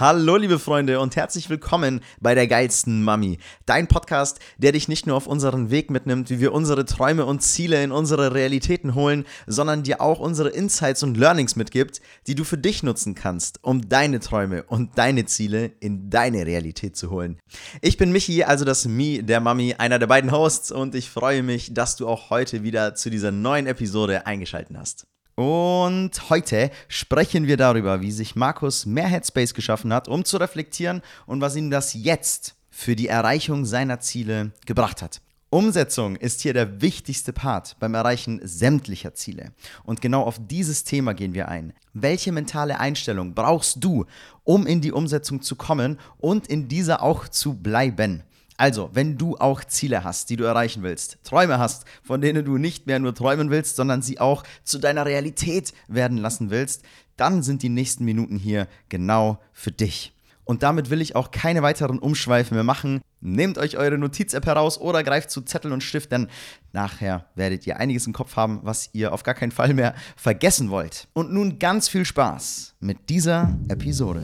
Hallo liebe Freunde und herzlich willkommen bei der geilsten Mami. Dein Podcast, der dich nicht nur auf unseren Weg mitnimmt, wie wir unsere Träume und Ziele in unsere Realitäten holen, sondern dir auch unsere Insights und Learnings mitgibt, die du für dich nutzen kannst, um deine Träume und deine Ziele in deine Realität zu holen. Ich bin Michi, also das Mi der Mami, einer der beiden Hosts und ich freue mich, dass du auch heute wieder zu dieser neuen Episode eingeschaltet hast. Und heute sprechen wir darüber, wie sich Markus mehr Headspace geschaffen hat, um zu reflektieren und was ihm das jetzt für die Erreichung seiner Ziele gebracht hat. Umsetzung ist hier der wichtigste Part beim Erreichen sämtlicher Ziele. Und genau auf dieses Thema gehen wir ein. Welche mentale Einstellung brauchst du, um in die Umsetzung zu kommen und in dieser auch zu bleiben? Also, wenn du auch Ziele hast, die du erreichen willst, Träume hast, von denen du nicht mehr nur träumen willst, sondern sie auch zu deiner Realität werden lassen willst, dann sind die nächsten Minuten hier genau für dich. Und damit will ich auch keine weiteren Umschweife mehr machen. Nehmt euch eure Notiz-App heraus oder greift zu Zettel und Stift, denn nachher werdet ihr einiges im Kopf haben, was ihr auf gar keinen Fall mehr vergessen wollt. Und nun ganz viel Spaß mit dieser Episode.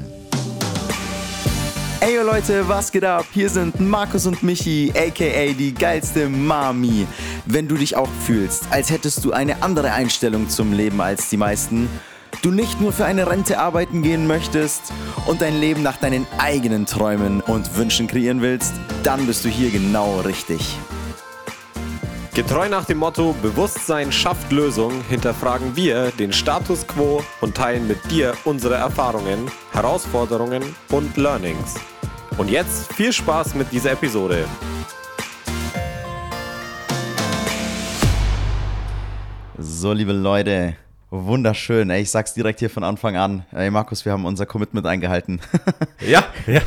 Ey Leute, was geht ab? Hier sind Markus und Michi, aka die geilste Mami. Wenn du dich auch fühlst, als hättest du eine andere Einstellung zum Leben als die meisten, du nicht nur für eine Rente arbeiten gehen möchtest und dein Leben nach deinen eigenen Träumen und Wünschen kreieren willst, dann bist du hier genau richtig. Getreu nach dem Motto Bewusstsein schafft Lösung hinterfragen wir den Status quo und teilen mit dir unsere Erfahrungen, Herausforderungen und Learnings. Und jetzt viel Spaß mit dieser Episode. So, liebe Leute, wunderschön. Ey, ich sag's direkt hier von Anfang an. Ey, Markus, wir haben unser Commitment eingehalten. Ja, ja.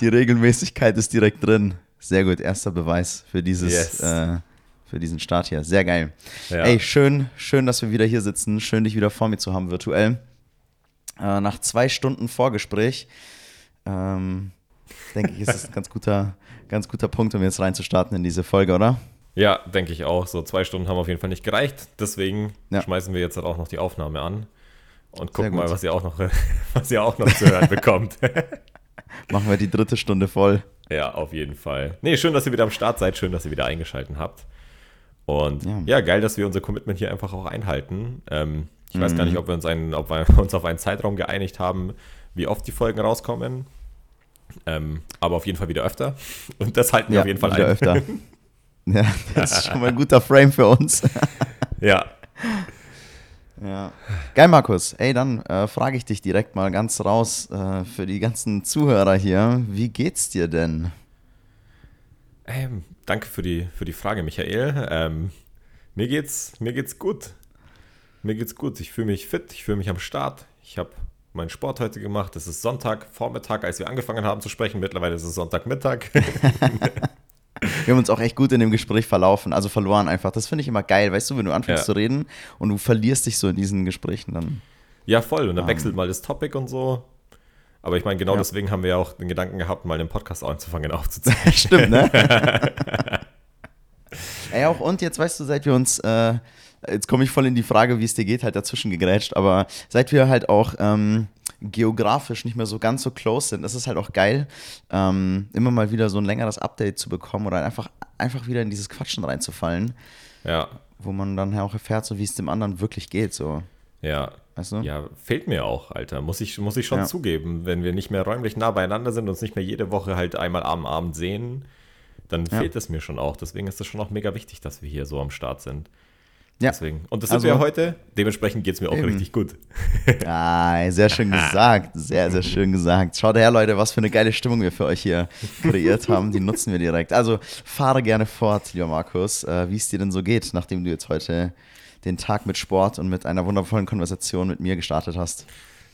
die Regelmäßigkeit ist direkt drin. Sehr gut, erster Beweis für dieses, Yes. äh, für diesen Start hier. Sehr geil. Ja. Ey, schön, schön, dass wir wieder hier sitzen. Schön, dich wieder vor mir zu haben, virtuell. Äh, nach zwei Stunden Vorgespräch, ähm, denke ich, ist es ein ganz guter, ganz guter Punkt, um jetzt reinzustarten in diese Folge, oder? Ja, denke ich auch. So zwei Stunden haben auf jeden Fall nicht gereicht. Deswegen Ja. schmeißen wir jetzt halt auch noch die Aufnahme an und gucken mal, was ihr auch noch, was ihr auch noch zu hören bekommt. Machen wir die dritte Stunde voll. Ja, auf jeden Fall. Nee, schön, dass ihr wieder am Start seid, schön, dass ihr wieder eingeschaltet habt. Und Ja. ja, geil, dass wir unser Commitment hier einfach auch einhalten. Ähm, ich weiß gar nicht, ob wir, uns einen, ob wir uns auf einen Zeitraum geeinigt haben, wie oft die Folgen rauskommen. Ähm, aber auf jeden Fall wieder öfter. Und das halten wir auf jeden Fall wieder ein. öfter. Ja, das ist schon mal ein guter Frame für uns. Ja. Ja. Geil, Markus. Ey, dann äh, frage ich dich direkt mal ganz raus äh, für die ganzen Zuhörer hier. Wie geht's dir denn? Ähm, danke für die, für die Frage, Michael. Ähm, mir geht's, mir geht's gut. Mir geht's gut. Ich fühle mich fit, ich fühle mich am Start. Ich habe meinen Sport heute gemacht. Es ist Sonntag, Vormittag, als wir angefangen haben zu sprechen. Mittlerweile ist es Sonntagmittag. Wir haben uns auch echt gut in dem Gespräch verlaufen, also verloren einfach. Das finde ich immer geil, weißt du, wenn du anfängst Ja. zu reden und du verlierst dich so in diesen Gesprächen dann. ja, voll. Und dann wechselt mal das Topic und so. Aber ich meine, genau Ja. deswegen haben wir ja auch den Gedanken gehabt, mal einen Podcast anzufangen aufzuzeichnen. Stimmt, ne? Ey, auch und jetzt weißt du, seit wir uns, äh, jetzt komme ich voll in die Frage, wie es dir geht, halt dazwischen gegrätscht, aber seit wir halt auch ähm, geografisch nicht mehr so ganz so close sind, ist es halt auch geil, ähm, immer mal wieder so ein längeres Update zu bekommen oder einfach, einfach wieder in dieses Quatschen reinzufallen, Ja, wo man dann auch erfährt, so wie es dem anderen wirklich geht, so, ja. weißt du? Ja, fehlt mir auch, Alter. Muss ich, muss ich schon Ja. zugeben. Wenn wir nicht mehr räumlich nah beieinander sind und uns nicht mehr jede Woche halt einmal am Abend sehen, dann Ja. fehlt es mir schon auch. Deswegen ist es schon auch mega wichtig, dass wir hier so am Start sind. Ja. Deswegen. Und das Also- sind wir heute. Dementsprechend geht es mir auch Eben. richtig gut. Ah, sehr schön gesagt. Sehr, sehr schön gesagt. Schaut her, Leute, was für eine geile Stimmung wir für euch hier kreiert haben. Die nutzen wir direkt. Also fahre gerne fort, lieber Markus, äh, wie es dir denn so geht, nachdem du jetzt heute den Tag mit Sport und mit einer wundervollen Konversation mit mir gestartet hast.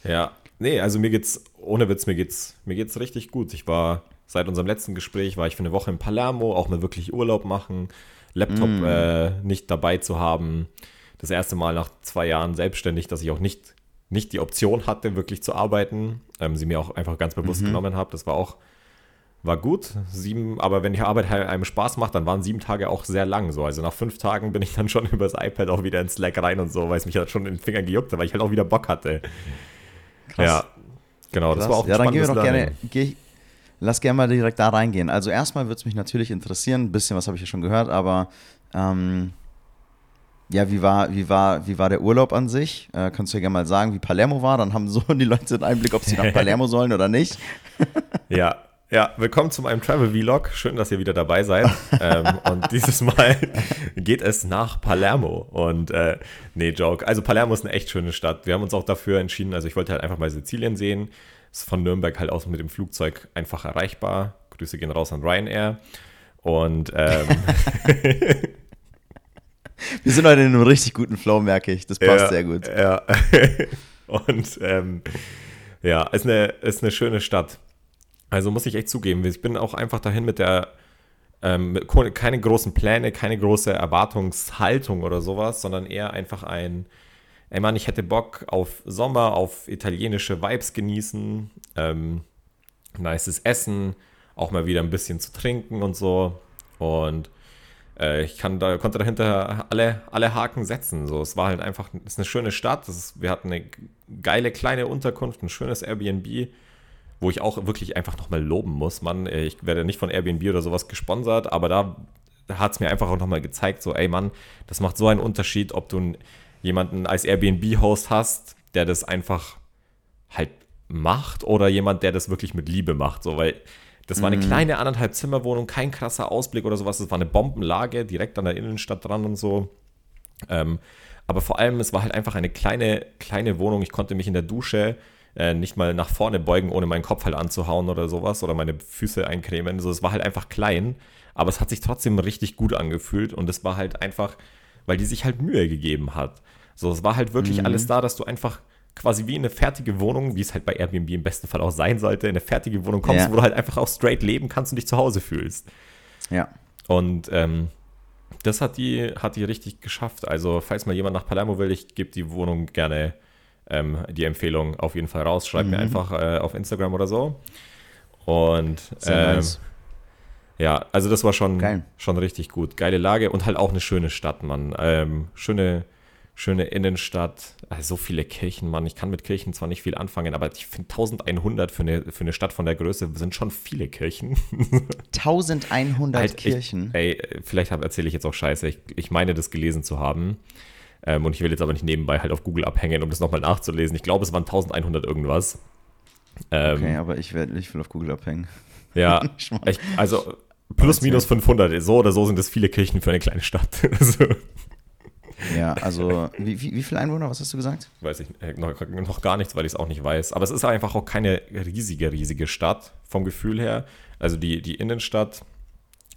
Ja. Nee, also mir geht's, ohne Witz, mir geht's, mir geht's richtig gut. Ich war, seit unserem letzten Gespräch, war ich für eine Woche in Palermo, auch mal wirklich Urlaub machen, Laptop Mm. äh, nicht dabei zu haben. Das erste Mal nach zwei Jahren selbstständig, dass ich auch nicht, nicht die Option hatte, wirklich zu arbeiten. Ähm, sie mir auch einfach ganz bewusst Mhm. genommen habe. Das war auch, war gut. Sieben, aber wenn die Arbeit halt einem Spaß macht, dann waren sieben Tage auch sehr lang. So. Also nach fünf Tagen bin ich dann schon übers iPad auch wieder ins Slack rein und so, weil es mich halt schon in den Fingern gejuckt hat, weil ich halt auch wieder Bock hatte. Krass. Ja. Genau, das Krass. war auch ein Ja, dann gehen wir doch gerne, geh, lass gerne mal direkt da reingehen. Also erstmal würde es mich natürlich interessieren, ein bisschen was habe ich ja schon gehört, aber ähm, ja, wie war, wie, war, wie war der Urlaub an sich? Äh, kannst du ja gerne mal sagen, wie Palermo war? Dann haben so die Leute einen Einblick, ob sie nach Palermo sollen oder nicht. Ja, ja, willkommen zu meinem Travel Vlog. Schön, dass ihr wieder dabei seid. ähm, und dieses Mal geht es nach Palermo. Und äh, nee, Joke. Also Palermo ist eine echt schöne Stadt. Wir haben uns auch dafür entschieden, also ich wollte halt einfach mal Sizilien sehen. Ist von Nürnberg halt aus mit dem Flugzeug einfach erreichbar. Grüße gehen raus an Ryanair. Und ähm, Wir sind heute in einem richtig guten Flow, merke ich. Das passt ja, sehr gut. Ja. Und ähm, ja, ist eine, ist eine schöne Stadt. Also muss ich echt zugeben, ich bin auch einfach dahin mit der, ähm, mit keine großen Pläne, keine große Erwartungshaltung oder sowas, sondern eher einfach ein, ey Mann, ich hätte Bock auf Sommer, auf italienische Vibes genießen, ähm, nices Essen, auch mal wieder ein bisschen zu trinken und so. Und äh, ich kann da, konnte dahinter alle, alle Haken setzen. So, es war halt einfach, es ist eine schöne Stadt. Ist, wir hatten eine geile kleine Unterkunft, ein schönes Airbnb, wo ich auch wirklich einfach nochmal loben muss. Mann, äh, ich werde nicht von Airbnb oder sowas gesponsert, aber da hat es mir einfach auch nochmal gezeigt, so, ey Mann, das macht so einen Unterschied, ob du n- jemanden als Airbnb-Host hast, der das einfach halt macht oder jemand, der das wirklich mit Liebe macht. So, weil das war eine kleine anderthalb Zimmerwohnung, kein krasser Ausblick oder sowas. Es war eine Bombenlage direkt an der Innenstadt dran und so. Ähm, aber vor allem, es war halt einfach eine kleine, kleine Wohnung. Ich konnte mich in der Dusche äh, nicht mal nach vorne beugen, ohne meinen Kopf halt anzuhauen oder sowas oder meine Füße eincremen. So, es war halt einfach klein, aber es hat sich trotzdem richtig gut angefühlt und es war halt einfach, weil die sich halt Mühe gegeben hat. So, es war halt wirklich alles da, dass du einfach quasi wie in eine fertige Wohnung, wie es halt bei Airbnb im besten Fall auch sein sollte, in eine fertige Wohnung kommst, Ja. wo du halt einfach auch straight leben kannst und dich zu Hause fühlst. Ja. Und ähm, das hat die, hat die richtig geschafft. Also, falls mal jemand nach Palermo will, ich gebe die Wohnung gerne ähm, die Empfehlung auf jeden Fall raus. Schreibt mir einfach äh, auf Instagram oder so. Und ähm, nice. ja, also das war schon, Geil. schon richtig gut. Geile Lage und halt auch eine schöne Stadt, Mann. Ähm, schöne, schöne Innenstadt. Also so viele Kirchen, Mann. Ich kann mit Kirchen zwar nicht viel anfangen, aber ich finde 1100 für eine, für eine Stadt von der Größe sind schon viele Kirchen. 1100 Halt, Kirchen. Ich, ey, vielleicht erzähle ich jetzt auch Scheiße. Ich, ich meine, das gelesen zu haben. Ähm, und ich will jetzt aber nicht nebenbei halt auf Google abhängen, um das nochmal nachzulesen. Ich glaube, es waren 1100 irgendwas. Ähm, okay, aber ich, werd, ich will auf Google abhängen. Ja, ich, also plus minus 500. So oder so sind es viele Kirchen für eine kleine Stadt. also, Ja, also wie, wie, wie viele Einwohner, was hast du gesagt? weiß ich äh, noch, noch gar nichts, weil ich es auch nicht weiß. Aber es ist einfach auch keine riesige, riesige Stadt vom Gefühl her. Also die, die Innenstadt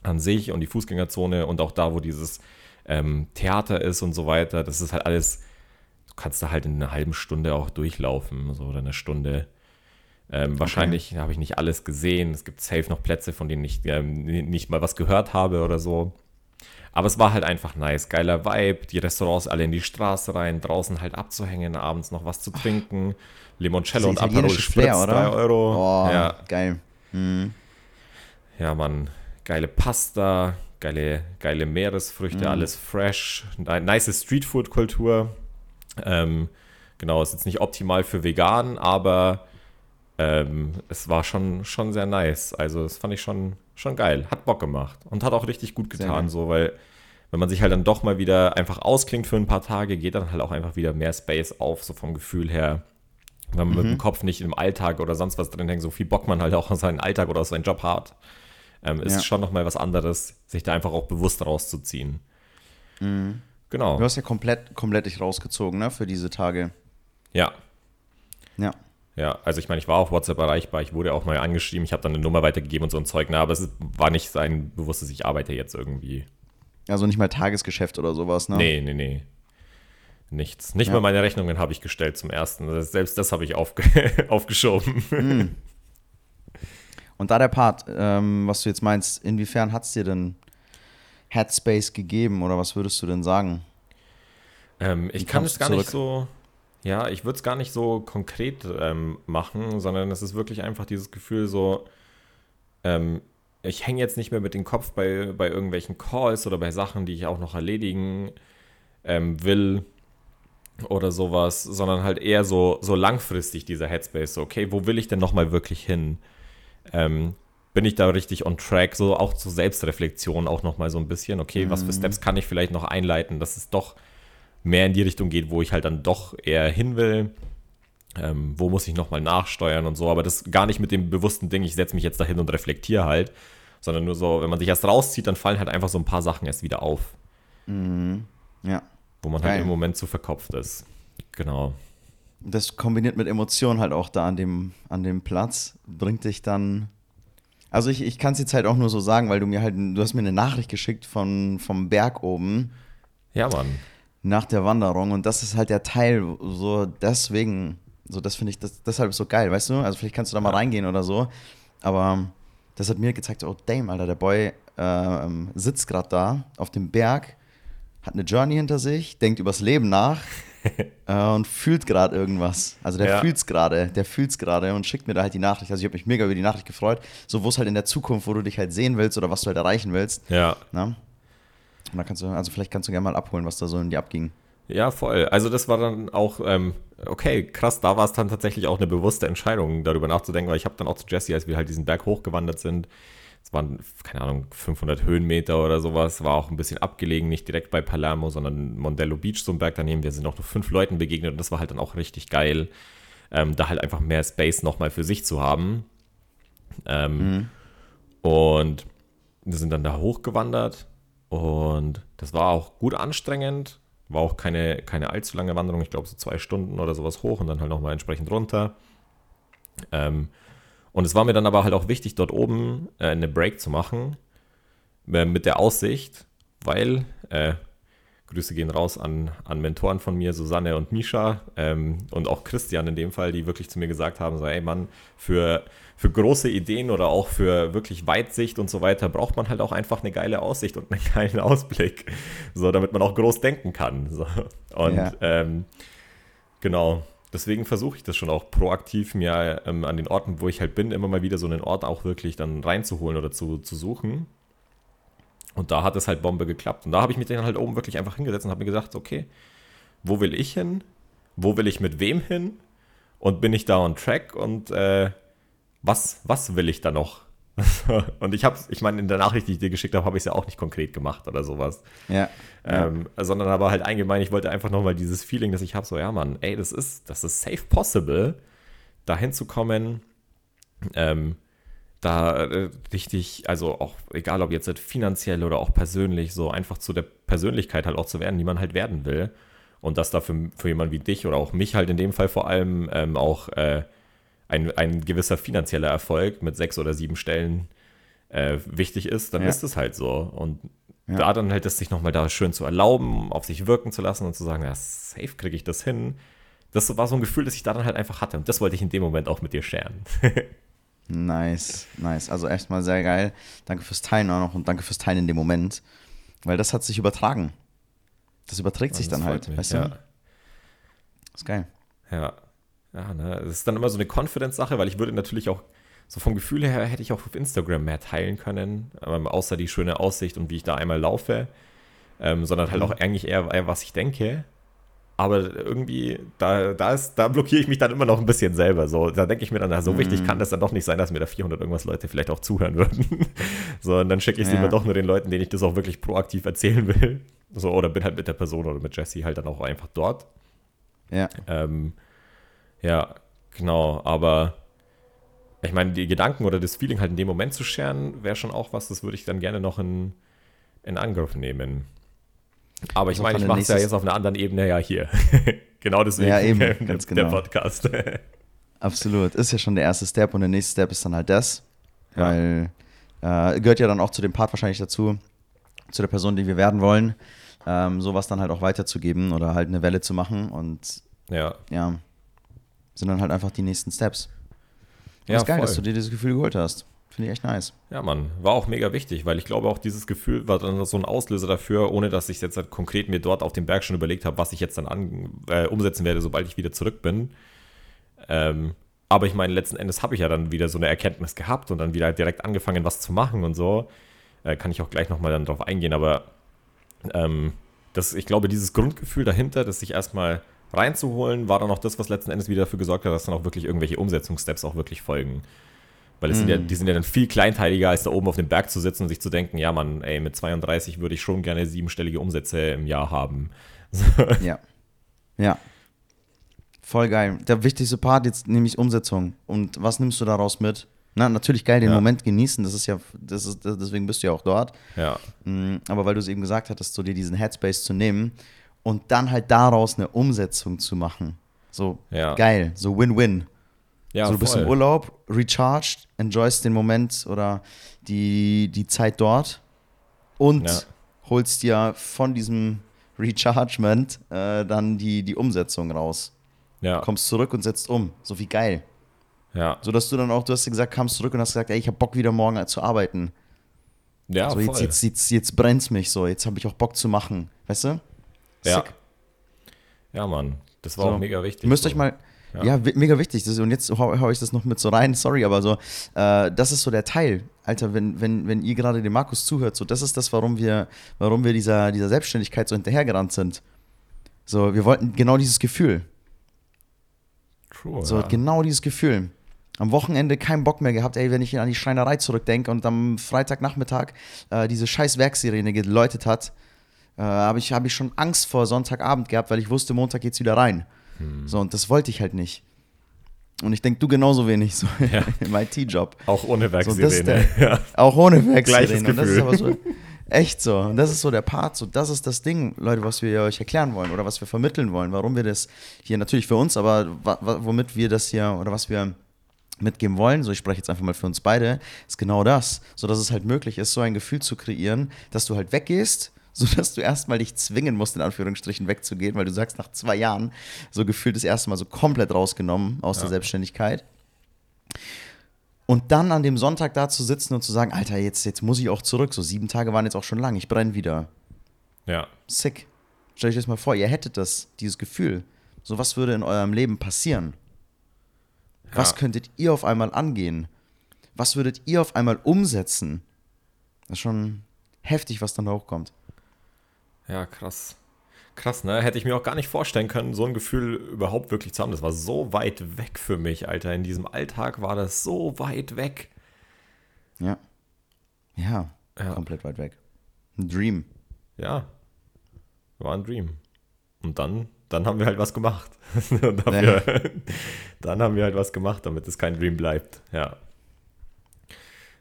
an sich und die Fußgängerzone und auch da, wo dieses ähm, Theater ist und so weiter, das ist halt alles, du kannst da halt in einer halben Stunde auch durchlaufen, so oder eine Stunde. Ähm, wahrscheinlich habe ich nicht alles gesehen. Es gibt safe noch Plätze, von denen ich ähm, nicht mal was gehört habe oder so. Aber es war halt einfach nice. Geiler Vibe. Die Restaurants alle in die Straße rein, draußen halt abzuhängen, abends noch was zu trinken. Limoncello und Aperol Spritz, Flair, oder? 3 Euro. Oh, Ja, geil. Mhm. ja, Mann. Geile Pasta, geile, geile Meeresfrüchte, Mhm. alles fresh. Ni- Nice Streetfood-Kultur. Ähm, genau, ist jetzt nicht optimal für vegan, aber ähm, es war schon, schon sehr nice. Also, das fand ich schon, schon geil. Hat Bock gemacht und hat auch richtig gut getan, so, weil wenn man sich halt dann doch mal wieder einfach ausklingt für ein paar Tage, geht dann halt auch einfach wieder mehr Space auf, so vom Gefühl her. Wenn man mit Mhm. dem Kopf nicht im Alltag oder sonst was drin hängt, so viel Bock man halt auch auf seinen Alltag oder seinen Job hat, ähm, ist Ja. schon nochmal was anderes, sich da einfach auch bewusst rauszuziehen. Mhm. Genau. Du hast ja komplett, komplett dich rausgezogen, ne, für diese Tage. Ja, Ja. Ja, also ich meine, ich war auf WhatsApp erreichbar, ich wurde auch mal angeschrieben, ich habe dann eine Nummer weitergegeben und so ein Zeug, na, aber es war nicht sein bewusstes, ich arbeite jetzt irgendwie. Also nicht mal Tagesgeschäft oder sowas, ne? Nee, nee, nee. Nichts. Nicht Ja. mal meine Rechnungen habe ich gestellt zum ersten. Das- Selbst das habe ich aufge aufgeschoben. Und da der Part, ähm, was du jetzt meinst, inwiefern hat es dir denn Headspace gegeben oder was würdest du denn sagen? Ähm, ich kann es gar nicht zurück? so, ja, ich würde es gar nicht so konkret ähm, machen, sondern es ist wirklich einfach dieses Gefühl so, ähm, ich hänge jetzt nicht mehr mit dem Kopf bei, bei irgendwelchen Calls oder bei Sachen, die ich auch noch erledigen ähm, will. oder sowas, sondern halt eher so, so langfristig dieser Headspace. So, okay, wo will ich denn nochmal wirklich hin? Ähm, bin ich da richtig on track? So auch zur Selbstreflexion auch nochmal so ein bisschen. Okay, mhm. was für mhm. Steps kann ich vielleicht noch einleiten, dass es doch mehr in die Richtung geht, wo ich halt dann doch eher hin will. Ähm, wo muss ich nochmal nachsteuern und so, aber das gar nicht mit dem bewussten Ding, ich setze mich jetzt dahin und reflektiere halt, sondern nur so, wenn man sich erst rauszieht, dann fallen halt einfach so ein paar Sachen erst wieder auf. Mhm. Ja. Wo man halt Geil. halt im Moment zu verkopft ist. Genau. Das kombiniert mit Emotionen halt auch da an dem, an dem Platz, bringt dich dann. Also ich, ich kann es jetzt halt auch nur so sagen, weil du mir halt, du hast mir eine Nachricht geschickt von, vom Berg oben. Ja, Mann. Nach der Wanderung. Und das ist halt der Teil, so deswegen, so das finde ich das, deshalb so geil, weißt du? Also vielleicht kannst du da mal reingehen oder so. Aber das hat mir gezeigt, oh damn, Alter, der Boy äh, sitzt gerade da auf dem Berg hat eine Journey hinter sich, denkt übers Leben nach äh, und fühlt gerade irgendwas. Also der ja. fühlt's gerade, der fühlt's gerade und schickt mir da halt die Nachricht. Also ich habe mich mega über die Nachricht gefreut. So, wo es halt in der Zukunft, wo du dich halt sehen willst oder was du halt erreichen willst. Ja. Na? Und dann kannst du, also vielleicht kannst du gerne mal abholen, was da so in dir abging. Ja, voll. Also das war dann auch, ähm, okay, krass, da war es dann tatsächlich auch eine bewusste Entscheidung, darüber nachzudenken, weil ich habe dann auch zu Jesse, als wir halt diesen Berg hochgewandert sind, es waren, keine Ahnung, 500 Höhenmeter oder sowas, war auch ein bisschen abgelegen, nicht direkt bei Palermo, sondern Mondello Beach, so ein Berg daneben. Wir sind auch nur fünf Leuten begegnet und das war halt dann auch richtig geil, ähm, da halt einfach mehr Space nochmal für sich zu haben. Ähm, mhm. Und wir sind dann da hochgewandert und das war auch gut anstrengend, war auch keine, keine allzu lange Wanderung, ich glaube so zwei Stunden oder sowas hoch und dann halt nochmal entsprechend runter. Ähm, und es war mir dann aber halt auch wichtig, dort oben äh, eine Break zu machen äh, mit der Aussicht, weil äh, Grüße gehen raus an, an Mentoren von mir, Susanne und Misha ähm, und auch Christian in dem Fall, die wirklich zu mir gesagt haben, so, ey Mann, für, für große Ideen oder auch für wirklich Weitsicht und so weiter braucht man halt auch einfach eine geile Aussicht und einen geilen Ausblick, so damit man auch groß denken kann. So. Und ja. ähm, genau, deswegen versuche ich das schon auch proaktiv, mir ähm, an den Orten, wo ich halt bin, immer mal wieder so einen Ort auch wirklich dann reinzuholen oder zu, zu suchen. Und da hat es halt Bombe geklappt. Und da habe ich mich dann halt oben wirklich einfach hingesetzt und habe mir gesagt, okay, wo will ich hin? Wo will ich mit wem hin? Und bin ich da on track? Und äh, was, was will ich da noch? und ich habe ich meine, in der Nachricht, die ich dir geschickt habe, habe ich es ja auch nicht konkret gemacht oder sowas. Ja. Ähm, ja. Sondern aber halt allgemein, ich wollte einfach nochmal dieses Feeling, dass ich habe, so, ja, Mann, ey, das ist, das ist safe possible, dahin zu kommen, ähm, da äh, richtig, also auch egal ob jetzt halt finanziell oder auch persönlich, so einfach zu der Persönlichkeit halt auch zu werden, die man halt werden will. Und das da für, für jemanden wie dich oder auch mich halt in dem Fall vor allem ähm, auch äh, ein, ein gewisser finanzieller Erfolg mit sechs oder sieben Stellen äh, wichtig ist, dann ja. ist es halt so. Und ja. da dann halt es sich nochmal da schön zu erlauben, auf sich wirken zu lassen und zu sagen, ja, safe kriege ich das hin. Das war so ein Gefühl, das ich da dann halt einfach hatte. Und das wollte ich in dem Moment auch mit dir scheren. nice, nice. Also erstmal sehr geil. Danke fürs Teilen auch noch und danke fürs Teilen in dem Moment. Weil das hat sich übertragen. Das überträgt sich das dann halt, mich, weißt ja. du? Ist geil. Ja, ja, ne? Das ist dann immer so eine Confidence-Sache, weil ich würde natürlich auch, so vom Gefühl her, hätte ich auch auf Instagram mehr teilen können, ähm, außer die schöne Aussicht und wie ich da einmal laufe, ähm, sondern halt mhm. auch eigentlich eher, was ich denke. Aber irgendwie, da, da, ist, da blockiere ich mich dann immer noch ein bisschen selber. So, da denke ich mir dann, na, so mhm. wichtig kann das dann doch nicht sein, dass mir da 400 irgendwas Leute vielleicht auch zuhören würden. so, und dann schicke ich es ja. lieber doch nur den Leuten, denen ich das auch wirklich proaktiv erzählen will. So, oder bin halt mit der Person oder mit Jesse halt dann auch einfach dort. Ja. Ähm, ja, genau. Aber ich meine, die Gedanken oder das Feeling halt in dem Moment zu scheren, wäre schon auch was, das würde ich dann gerne noch in, in Angriff nehmen. Aber ich meine, ich mache es ja jetzt auf einer anderen Ebene ja hier. genau deswegen ja, eben, ganz der genau. Podcast. Absolut. Ist ja schon der erste Step und der nächste Step ist dann halt das. Ja. Weil äh, gehört ja dann auch zu dem Part wahrscheinlich dazu, zu der Person, die wir werden wollen, ähm, sowas dann halt auch weiterzugeben oder halt eine Welle zu machen. Und ja, ja sind dann halt einfach die nächsten Steps. Ja, ist geil, voll. dass du dir dieses Gefühl geholt hast. Finde ich echt nice. Ja, Mann, war auch mega wichtig, weil ich glaube auch dieses Gefühl war dann so ein Auslöser dafür, ohne dass ich jetzt halt konkret mir dort auf dem Berg schon überlegt habe, was ich jetzt dann an, äh, umsetzen werde, sobald ich wieder zurück bin. Ähm, aber ich meine, letzten Endes habe ich ja dann wieder so eine Erkenntnis gehabt und dann wieder direkt angefangen, was zu machen und so. Äh, kann ich auch gleich nochmal dann drauf eingehen, aber ähm, das, ich glaube, dieses Grundgefühl dahinter, dass ich erstmal reinzuholen, war dann auch das, was letzten Endes wieder dafür gesorgt hat, dass dann auch wirklich irgendwelche Umsetzungssteps auch wirklich folgen. Weil sind ja, Mhm. die sind ja dann viel kleinteiliger, als da oben auf dem Berg zu sitzen und sich zu denken, ja Mann, ey, mit 32 würde ich schon gerne siebenstellige Umsätze im Jahr haben. Ja. Ja. Voll geil. Der wichtigste Part jetzt nämlich Umsetzung. Und was nimmst du daraus mit? Na, natürlich geil, den Ja. Moment genießen, das ist ja, das ist, deswegen bist du ja auch dort. Ja, Mm, Aber weil du es eben gesagt hattest, so dir diesen Headspace zu nehmen und dann halt daraus eine Umsetzung zu machen. So Ja. geil, so Win-Win. Ja so, du bist voll. im Urlaub, recharged, enjoyst den Moment oder die, die Zeit dort und Ja. holst dir von diesem Rechargement äh, dann die, die Umsetzung raus. Ja, Kommst zurück und setzt um. So wie geil. ja, So dass du dann auch, du hast ja gesagt, kamst zurück und hast gesagt, ey, ich hab Bock wieder morgen zu arbeiten. ja, so jetzt, jetzt, jetzt, jetzt brennt's mich so, jetzt habe ich auch Bock zu machen. Weißt du? Ja. Sick. ja, Mann, das war So. auch mega wichtig. Müsst euch mal, Ja. ja, mega wichtig. Das, und jetzt hau, hau ich das noch mit so rein, sorry, aber so, äh, das ist so der Teil. Alter, wenn, wenn, wenn ihr gerade dem Markus zuhört, so, das ist das, warum wir, warum wir dieser, dieser Selbstständigkeit so hinterhergerannt sind. So, wir wollten genau dieses Gefühl. True, So, ja. genau dieses Gefühl. Am Wochenende keinen Bock mehr gehabt, ey, wenn ich an die Schreinerei zurückdenke und am Freitagnachmittag äh, diese scheiß Werksirene geläutet hat, äh, habe ich, hab ich schon Angst vor Sonntagabend gehabt, weil ich wusste, Montag geht's wieder rein. Hm. So, und das wollte ich halt nicht. Und ich denke, du genauso wenig, so Ja. im IT-Job. Auch ohne So, Werksirene. ja. Auch ohne Werksirene. Gleiches Und das ist Gefühl. aber so, echt so. Und das ist so der Part, so das ist das Ding, Leute, was wir euch erklären wollen oder was wir vermitteln wollen, warum wir das hier natürlich für uns, aber womit wir das hier oder was wir mitgeben wollen, so ich spreche jetzt einfach mal für uns beide, ist genau das, so dass es halt möglich ist, so ein Gefühl zu kreieren, dass du halt weggehst, so dass du erstmal dich zwingen musst, in Anführungsstrichen wegzugehen, weil du sagst, nach zwei Jahren so gefühlt das erste Mal so komplett rausgenommen aus der Ja. Selbstständigkeit. Und dann an dem Sonntag da zu sitzen und zu sagen, Alter, jetzt, jetzt muss ich auch zurück. So sieben Tage waren jetzt auch schon lang, ich brenne wieder. ja, Sick. Stellt euch das mal vor, ihr hättet das, dieses Gefühl. So, was würde in eurem Leben passieren? Was Ja. könntet ihr auf einmal angehen? Was würdet ihr auf einmal umsetzen? Das ist schon heftig, was dann da hochkommt. Ja, krass. Krass, ne? Hätte ich mir auch gar nicht vorstellen können, so ein Gefühl überhaupt wirklich zu haben. Das war so weit weg für mich, Alter. In diesem Alltag war das so weit weg. Ja. Ja, Ja. komplett weit weg. Ein Dream. Ja, war ein Dream. Und dann, dann haben wir halt was gemacht. dann, haben wir, dann haben wir halt was gemacht, damit es kein Dream bleibt. Ja.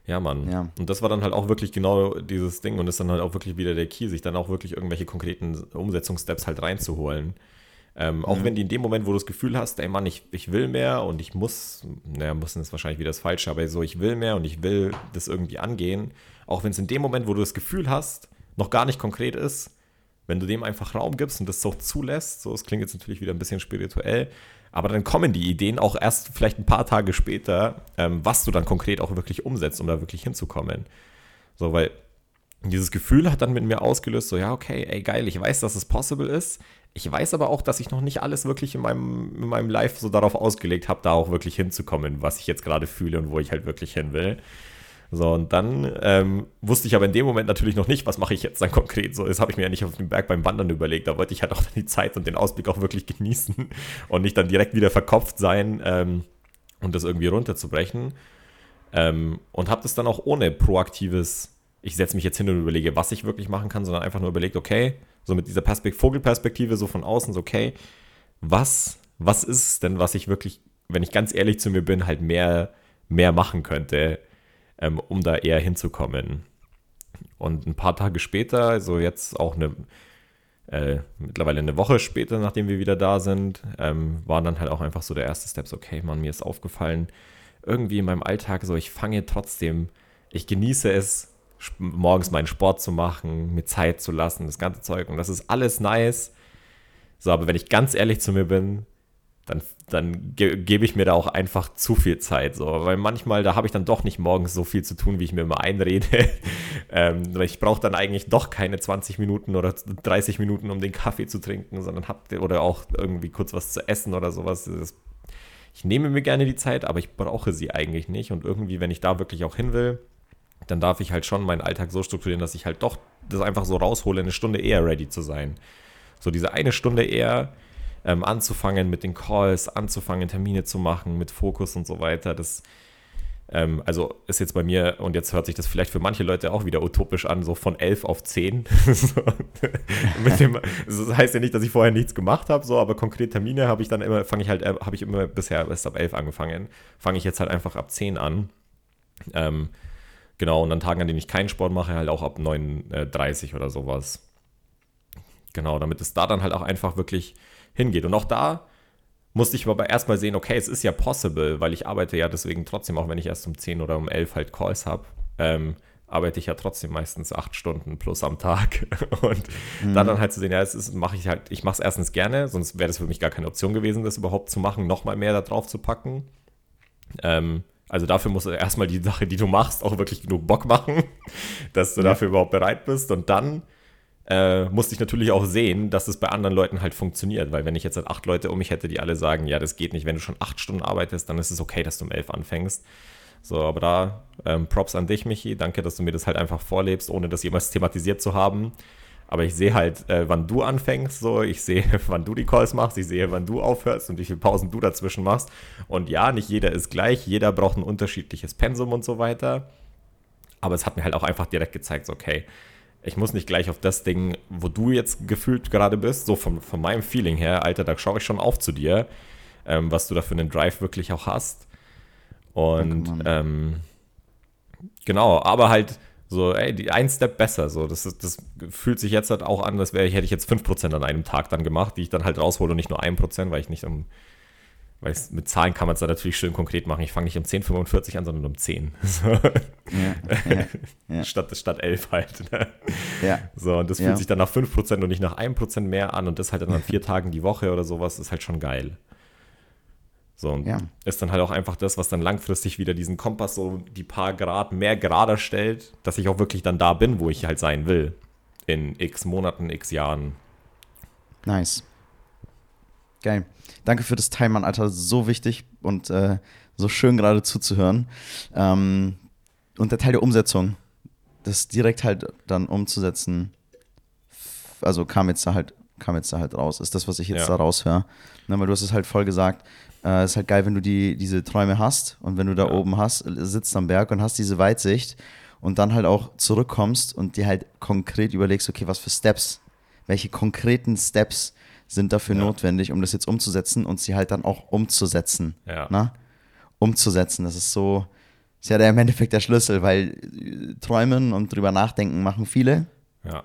Ja, Mann. Ja. Und das war dann halt auch wirklich genau dieses Ding und ist dann halt auch wirklich wieder der Key, sich dann auch wirklich irgendwelche konkreten Umsetzungssteps halt reinzuholen. Ähm, auch Mhm. wenn die in dem Moment, wo du das Gefühl hast, ey Mann, ich, ich will mehr und ich muss, naja, müssen ist wahrscheinlich wieder das Falsche, aber so, ich will mehr und ich will das irgendwie angehen, auch wenn es in dem Moment, wo du das Gefühl hast, noch gar nicht konkret ist, wenn du dem einfach Raum gibst und das so zulässt, so, es klingt jetzt natürlich wieder ein bisschen spirituell, aber dann kommen die Ideen auch erst vielleicht ein paar Tage später, ähm, was du dann konkret auch wirklich umsetzt, um da wirklich hinzukommen. So, weil dieses Gefühl hat dann mit mir ausgelöst, so, ja, okay, ey, geil, ich weiß, dass es possible ist. Ich weiß aber auch, dass ich noch nicht alles wirklich in meinem, in meinem Life so darauf ausgelegt habe, da auch wirklich hinzukommen, was ich jetzt gerade fühle und wo ich halt wirklich hin will. So, und dann ähm, wusste ich aber in dem Moment natürlich noch nicht, was mache ich jetzt dann konkret. So, das habe ich mir ja nicht auf dem Berg beim Wandern überlegt. Da wollte ich halt auch die Zeit und den Ausblick auch wirklich genießen und nicht dann direkt wieder verkopft sein ähm, und das irgendwie runterzubrechen. Ähm, und habe das dann auch ohne proaktives, ich setze mich jetzt hin und überlege, was ich wirklich machen kann, sondern einfach nur überlegt, okay, so mit dieser Perspekt Vogelperspektive so von außen, so okay, was, was ist denn, was ich wirklich, wenn ich ganz ehrlich zu mir bin, halt mehr, mehr machen könnte, ähm, um da eher hinzukommen. Und ein paar Tage später, also jetzt auch eine, äh, mittlerweile eine Woche später, nachdem wir wieder da sind, ähm, war dann halt auch einfach so der erste Step, so, okay, Mann, mir ist aufgefallen, irgendwie in meinem Alltag so, ich fange trotzdem, ich genieße es, morgens meinen Sport zu machen, mir Zeit zu lassen, das ganze Zeug und das ist alles nice. So, aber wenn ich ganz ehrlich zu mir bin, dann, dann ge gebe ich mir da auch einfach zu viel Zeit. So. Weil manchmal, da habe ich dann doch nicht morgens so viel zu tun, wie ich mir immer einrede. ähm, ich brauche dann eigentlich doch keine 20 Minuten oder 30 Minuten, um den Kaffee zu trinken, sondern hab, oder auch irgendwie kurz was zu essen oder sowas. Das, ich nehme mir gerne die Zeit, aber ich brauche sie eigentlich nicht. Und irgendwie, wenn ich da wirklich auch hin will, dann darf ich halt schon meinen Alltag so strukturieren, dass ich halt doch das einfach so raushole, eine Stunde eher ready zu sein. So diese eine Stunde eher, ähm, anzufangen mit den Calls, anzufangen, Termine zu machen, mit Fokus und so weiter. Das, ähm, also ist jetzt bei mir, und jetzt hört sich das vielleicht für manche Leute auch wieder utopisch an, so von 11 auf 10. so, dem, das heißt ja nicht, dass ich vorher nichts gemacht habe, so, aber konkret Termine habe ich dann immer, fange ich halt, äh, habe ich immer bisher erst ab 11 angefangen. Fange ich jetzt halt einfach ab 10 an. Ähm, genau, und an Tagen, an denen ich keinen Sport mache, halt auch ab 9.30 äh, oder sowas. Genau, damit es da dann halt auch einfach wirklich hingeht. Und auch da musste ich aber erstmal sehen, okay, es ist ja possible, weil ich arbeite ja deswegen trotzdem, auch wenn ich erst um 10 oder um 11 halt Calls habe, ähm, arbeite ich ja trotzdem meistens acht Stunden plus am Tag. Und mhm. dann, dann halt zu sehen, ja, es mache ich halt, ich mache es erstens gerne, sonst wäre das für mich gar keine Option gewesen, das überhaupt zu machen, nochmal mehr da drauf zu packen. Ähm, also dafür muss erstmal die Sache, die du machst, auch wirklich genug Bock machen, dass du ja. dafür überhaupt bereit bist. Und dann äh, musste ich natürlich auch sehen, dass es bei anderen Leuten halt funktioniert. Weil wenn ich jetzt halt acht Leute um mich hätte, die alle sagen, ja, das geht nicht, wenn du schon acht Stunden arbeitest, dann ist es okay, dass du um elf anfängst. So, aber da ähm, Props an dich, Michi. Danke, dass du mir das halt einfach vorlebst, ohne das jemals thematisiert zu haben. Aber ich sehe halt, äh, wann du anfängst, so, ich sehe, wann du die Calls machst, ich sehe, wann du aufhörst und wie viele Pausen du dazwischen machst. Und ja, nicht jeder ist gleich, jeder braucht ein unterschiedliches Pensum und so weiter. Aber es hat mir halt auch einfach direkt gezeigt, okay, ich muss nicht gleich auf das Ding, wo du jetzt gefühlt gerade bist, so von, von meinem Feeling her, Alter, da schaue ich schon auf zu dir, ähm, was du da für einen Drive wirklich auch hast. Und ähm, genau, aber halt so, ey, die, ein Step besser. So, das, ist, das fühlt sich jetzt halt auch an, als wäre ich, hätte ich jetzt 5% an einem Tag dann gemacht, die ich dann halt raushole und nicht nur 1%, weil ich nicht um weil mit Zahlen kann man es da natürlich schön konkret machen. Ich fange nicht um 10,45 an, sondern um 10. So. Ja, ja. Statt, statt 11 halt. Ne? Ja. So, und das fühlt sich dann nach 5% und nicht nach 1% mehr an und das halt dann an vier Tagen die Woche oder sowas, ist halt schon geil. So, und ist dann halt auch einfach das, was dann langfristig wieder diesen Kompass so die paar Grad mehr gerader stellt, dass ich auch wirklich dann da bin, wo ich halt sein will. In x Monaten, x Jahren. Nice. Geil. Danke für das Teil, Mann, Alter. So wichtig und äh, so schön gerade zuzuhören. Ähm, und der Teil der Umsetzung, das direkt halt dann umzusetzen, also kam jetzt da halt, kam jetzt da halt raus, ist das, was ich jetzt ja. da raushöre. Ne, weil du hast es halt voll gesagt, äh, ist halt geil, wenn du die, diese Träume hast und wenn du da ja. oben hast, sitzt am Berg und hast diese Weitsicht und dann halt auch zurückkommst und dir halt konkret überlegst, okay, was für Steps, welche konkreten Steps sind dafür ja. notwendig, um das jetzt umzusetzen und sie halt dann auch umzusetzen. Ja. Na? Ne? Umzusetzen, das ist so, ist ja der im Endeffekt der Schlüssel, weil äh, träumen und drüber nachdenken machen viele. Ja.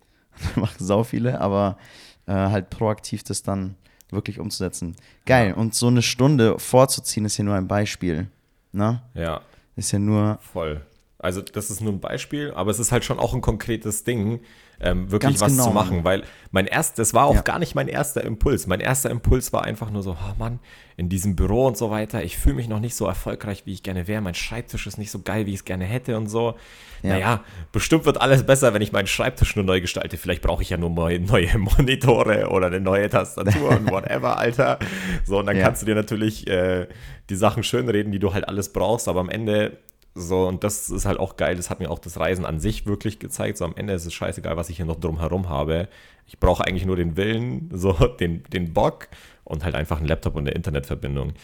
machen sau viele, aber äh, halt proaktiv das dann wirklich umzusetzen. Geil. Ja. Und so eine Stunde vorzuziehen ist ja nur ein Beispiel. Ne? Ja. Ist ja nur. Voll. Also, das ist nur ein Beispiel, aber es ist halt schon auch ein konkretes Ding, ähm, wirklich Ganz was genau. zu machen, weil mein erst, das war auch ja. gar nicht mein erster Impuls. Mein erster Impuls war einfach nur so, oh Mann, in diesem Büro und so weiter, ich fühle mich noch nicht so erfolgreich, wie ich gerne wäre. Mein Schreibtisch ist nicht so geil, wie ich es gerne hätte und so. Ja. Naja, bestimmt wird alles besser, wenn ich meinen Schreibtisch nur neu gestalte. Vielleicht brauche ich ja nur neue, neue Monitore oder eine neue Tastatur und whatever, Alter. So, und dann ja. kannst du dir natürlich äh, die Sachen schönreden, die du halt alles brauchst, aber am Ende so, und das ist halt auch geil. Das hat mir auch das Reisen an sich wirklich gezeigt. So am Ende ist es scheißegal, was ich hier noch drumherum habe. Ich brauche eigentlich nur den Willen, so den, den Bock und halt einfach einen Laptop und eine Internetverbindung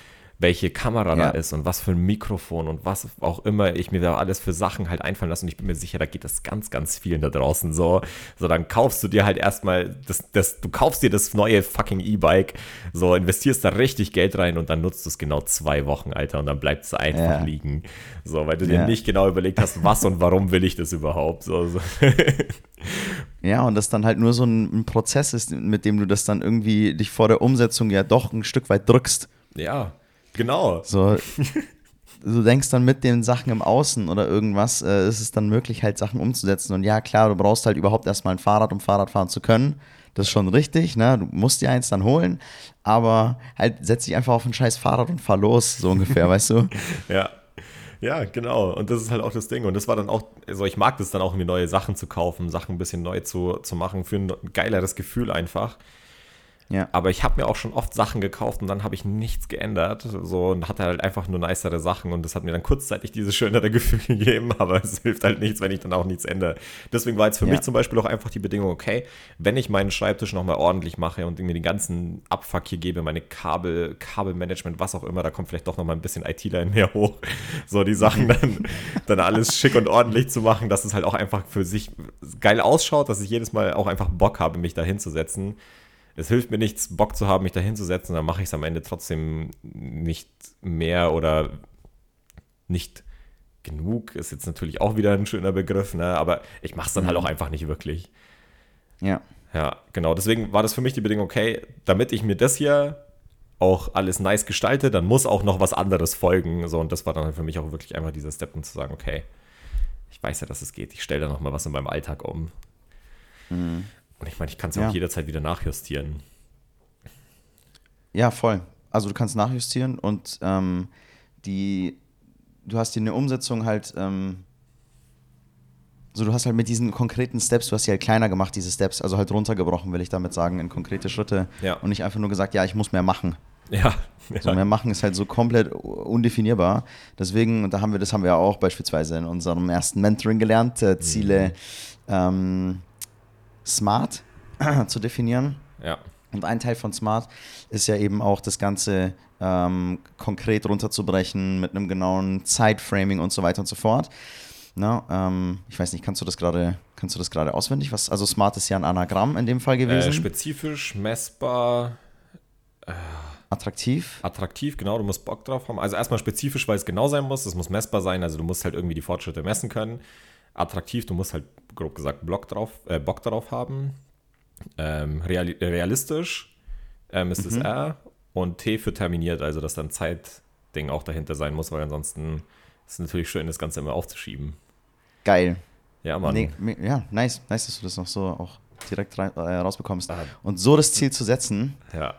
welche Kamera ja. da ist und was für ein Mikrofon und was auch immer ich mir da alles für Sachen halt einfallen lasse. Und ich bin mir sicher, da geht das ganz, ganz vielen da draußen so. So, dann kaufst du dir halt erstmal das, das, du kaufst dir das neue fucking E-Bike, so investierst da richtig Geld rein und dann nutzt du es genau zwei Wochen, Alter, und dann bleibt es einfach ja. liegen. So, weil du ja. dir nicht genau überlegt hast, was und warum will ich das überhaupt. So, so. Ja, und das dann halt nur so ein, ein Prozess ist, mit dem du das dann irgendwie dich vor der Umsetzung ja doch ein Stück weit drückst. Ja, Genau. So, du denkst dann mit den Sachen im Außen oder irgendwas, äh, ist es dann möglich, halt Sachen umzusetzen. Und ja, klar, du brauchst halt überhaupt erstmal ein Fahrrad, um Fahrrad fahren zu können. Das ist schon richtig, ne? Du musst dir eins dann holen, aber halt setz dich einfach auf ein scheiß Fahrrad und fahr los, so ungefähr, weißt du? Ja. Ja, genau. Und das ist halt auch das Ding. Und das war dann auch, also ich mag das dann auch, mir neue Sachen zu kaufen, Sachen ein bisschen neu zu, zu machen, für ein geileres Gefühl einfach. Ja. Aber ich habe mir auch schon oft Sachen gekauft und dann habe ich nichts geändert. So und hatte halt einfach nur nicere Sachen und das hat mir dann kurzzeitig dieses schönere Gefühl gegeben, aber es hilft halt nichts, wenn ich dann auch nichts ändere. Deswegen war jetzt für Ja. mich zum Beispiel auch einfach die Bedingung, okay, wenn ich meinen Schreibtisch nochmal ordentlich mache und mir den ganzen Abfuck hier gebe, meine Kabel, Kabelmanagement, was auch immer, da kommt vielleicht doch nochmal ein bisschen ITler in mir hoch. So die Sachen dann, dann alles schick und ordentlich zu machen, dass es halt auch einfach für sich geil ausschaut, dass ich jedes Mal auch einfach Bock habe, mich da hinzusetzen es hilft mir nichts, Bock zu haben, mich da hinzusetzen, dann mache ich es am Ende trotzdem nicht mehr oder nicht genug. Ist jetzt natürlich auch wieder ein schöner Begriff, ne? aber ich mache es dann halt auch einfach nicht wirklich. Ja. Ja, genau. Deswegen war das für mich die Bedingung, okay, damit ich mir das hier auch alles nice gestalte, dann muss auch noch was anderes folgen. So, und das war dann halt für mich auch wirklich einfach dieser Step, um zu sagen, okay, ich weiß ja, dass es geht. Ich stelle da noch mal was in meinem Alltag um. Und ich meine, ich kann es ja auch jederzeit wieder nachjustieren. Ja, voll. Also du kannst nachjustieren und ähm, die, du hast dir eine Umsetzung halt, ähm, so du hast halt mit diesen konkreten Steps, du hast sie halt kleiner gemacht, diese Steps, also halt runtergebrochen, will ich damit sagen, in konkrete Schritte Ja. und nicht einfach nur gesagt, ja, ich muss mehr machen. Ja, So ja. mehr machen ist halt so komplett undefinierbar. Deswegen, und da haben wir, das haben wir ja auch beispielsweise in unserem ersten Mentoring gelernt, äh, Ziele ähm, smart zu definieren. ja. Und ein Teil von Smart ist ja eben auch das Ganze ähm, konkret runterzubrechen mit einem genauen Zeitframing und so weiter und so fort. Na, ähm, ich weiß nicht, kannst du das gerade, kannst du das gerade auswendig? Was, also Smart ist ja ein Anagramm in dem Fall gewesen. Äh, spezifisch, messbar, Attraktiv. attraktiv, genau, du musst Bock drauf haben. Also erstmal spezifisch, weil es genau sein muss, es muss messbar sein, also du musst halt irgendwie die Fortschritte messen können. Attraktiv, du musst halt grob gesagt Bock drauf, äh, Bock darauf haben. Ähm, reali realistisch ähm, ist es R und T für terminiert, also dass dann Zeitding auch dahinter sein muss, weil ansonsten ist es natürlich schön, das Ganze immer aufzuschieben. Geil. Ja, Mann. Nee, ja, nice. Nice, dass du das noch so auch direkt rein, äh, rausbekommst. Ah. Und so das Ziel zu setzen, Ja,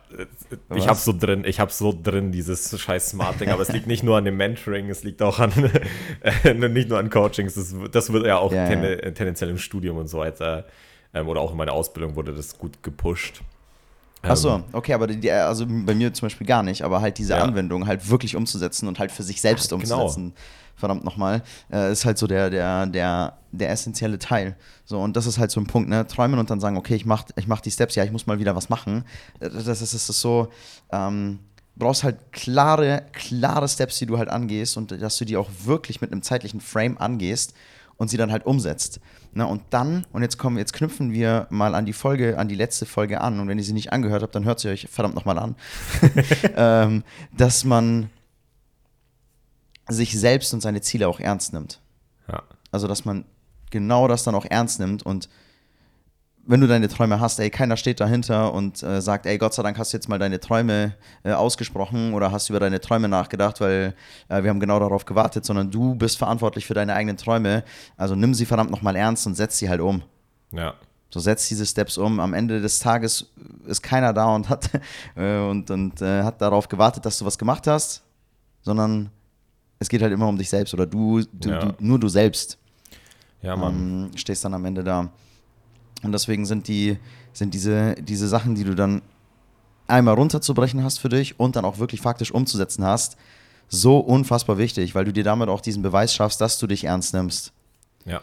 ich hab's so drin, ich hab's so drin, dieses scheiß Smart-Ding, aber es liegt nicht nur an dem Mentoring, es liegt auch an, äh, nicht nur an Coachings, das, das wird ja auch Ja, ten, ja. tendenziell im Studium und so weiter, ähm, oder auch in meiner Ausbildung wurde das gut gepusht. Ach so, Ähm, okay, aber die, also bei mir zum Beispiel gar nicht, aber halt diese Ja. Anwendung halt wirklich umzusetzen und halt für sich selbst Ja, genau. Verdammt nochmal, äh, ist halt so der, der, der, der essentielle Teil. So, und das ist halt so ein Punkt, ne? Träumen und dann sagen, okay, ich mach, ich mach die Steps, ja, ich muss mal wieder was machen. Äh, Das ist, das ist so, ähm, brauchst halt klare, klare Steps, die du halt angehst und dass du die auch wirklich mit einem zeitlichen Frame angehst und sie dann halt umsetzt. Na, und dann, und jetzt kommen, jetzt knüpfen wir mal an die Folge, an die letzte Folge an. Und wenn ihr sie nicht angehört habt, dann hört sie euch verdammt nochmal an. ähm, dass man sich selbst und seine Ziele auch ernst nimmt. ja, Also, dass man genau das dann auch ernst nimmt und wenn du deine Träume hast, ey, keiner steht dahinter und äh, sagt, ey, Gott sei Dank hast du jetzt mal deine Träume äh, ausgesprochen oder hast über deine Träume nachgedacht, weil äh, wir haben genau darauf gewartet, sondern du bist verantwortlich für deine eigenen Träume. Also nimm sie verdammt nochmal ernst und setz sie halt um. ja, So setz diese Steps um. Am Ende des Tages ist keiner da und hat, äh, und, und, äh, hat darauf gewartet, dass du was gemacht hast, sondern es geht halt immer um dich selbst oder du, du, Ja. du nur du selbst ja, Mann. ähm, stehst dann am Ende da. Und deswegen sind die, sind diese, diese Sachen, die du dann einmal runterzubrechen hast für dich und dann auch wirklich faktisch umzusetzen hast, so unfassbar wichtig, weil du dir damit auch diesen Beweis schaffst, dass du dich ernst nimmst. ja,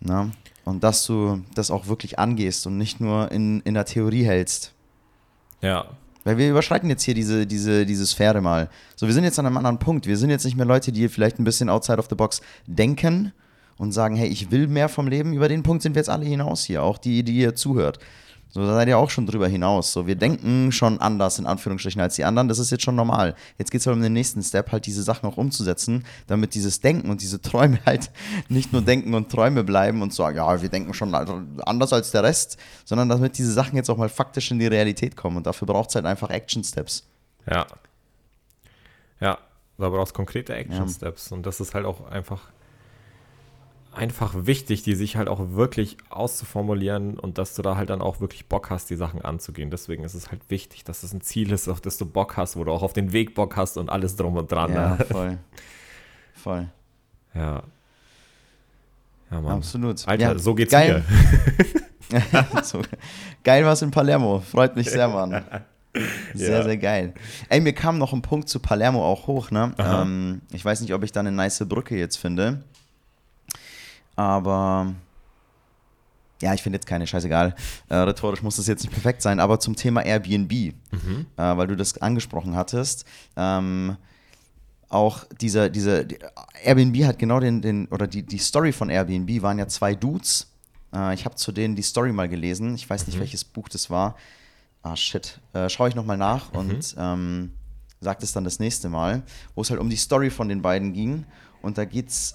Na? Und dass du das auch wirklich angehst und nicht nur in, in der Theorie hältst. ja, Weil wir überschreiten jetzt hier diese, diese, diese Sphäre mal. So, wir sind jetzt an einem anderen Punkt. Wir sind jetzt nicht mehr Leute, die vielleicht ein bisschen outside of the box denken und sagen, hey, ich will mehr vom Leben. Über den Punkt sind wir jetzt alle hinaus hier, auch die, die ihr zuhört. So, da seid ihr auch schon drüber hinaus. So, wir denken schon anders, in Anführungsstrichen, als die anderen. Das ist jetzt schon normal. Jetzt geht es halt um den nächsten Step, halt diese Sachen auch umzusetzen, damit dieses Denken und diese Träume halt nicht nur Denken und Träume bleiben und sagen, ja, wir denken schon anders als der Rest, sondern damit diese Sachen jetzt auch mal faktisch in die Realität kommen. Und dafür braucht es halt einfach Action-Steps. ja. Ja, da brauchst du konkrete Ja. Action-Steps und das ist halt auch einfach einfach wichtig, die sich halt auch wirklich auszuformulieren und dass du da halt dann auch wirklich Bock hast, die Sachen anzugehen. Deswegen ist es halt wichtig, dass es ein Ziel ist, auf das du Bock hast, wo du auch auf den Weg Bock hast und alles drum und dran. Ja, ne? voll. Voll. Ja. Ja, Mann. Absolut. Alter, ja, so geht's geil. mir. so, geil was in Palermo. Freut mich sehr, Mann. Sehr, Ja. sehr geil. Ey, mir kam noch ein Punkt zu Palermo auch hoch, ne? Ähm, ich weiß nicht, ob ich da eine nice Brücke jetzt finde. Aber ja, ich finde jetzt keine, scheißegal. Äh, rhetorisch muss das jetzt nicht perfekt sein, aber zum Thema Airbnb, äh, weil du das angesprochen hattest. Ähm, auch dieser, diese, die, Airbnb hat genau den, den oder die, die Story von Airbnb waren ja zwei Dudes. Äh, ich habe zu denen die Story mal gelesen. Ich weiß nicht, welches Buch das war. Ah, shit. Äh, Schaue ich nochmal nach und ähm, sag das dann das nächste Mal, wo es halt um die Story von den beiden ging. Und da geht's,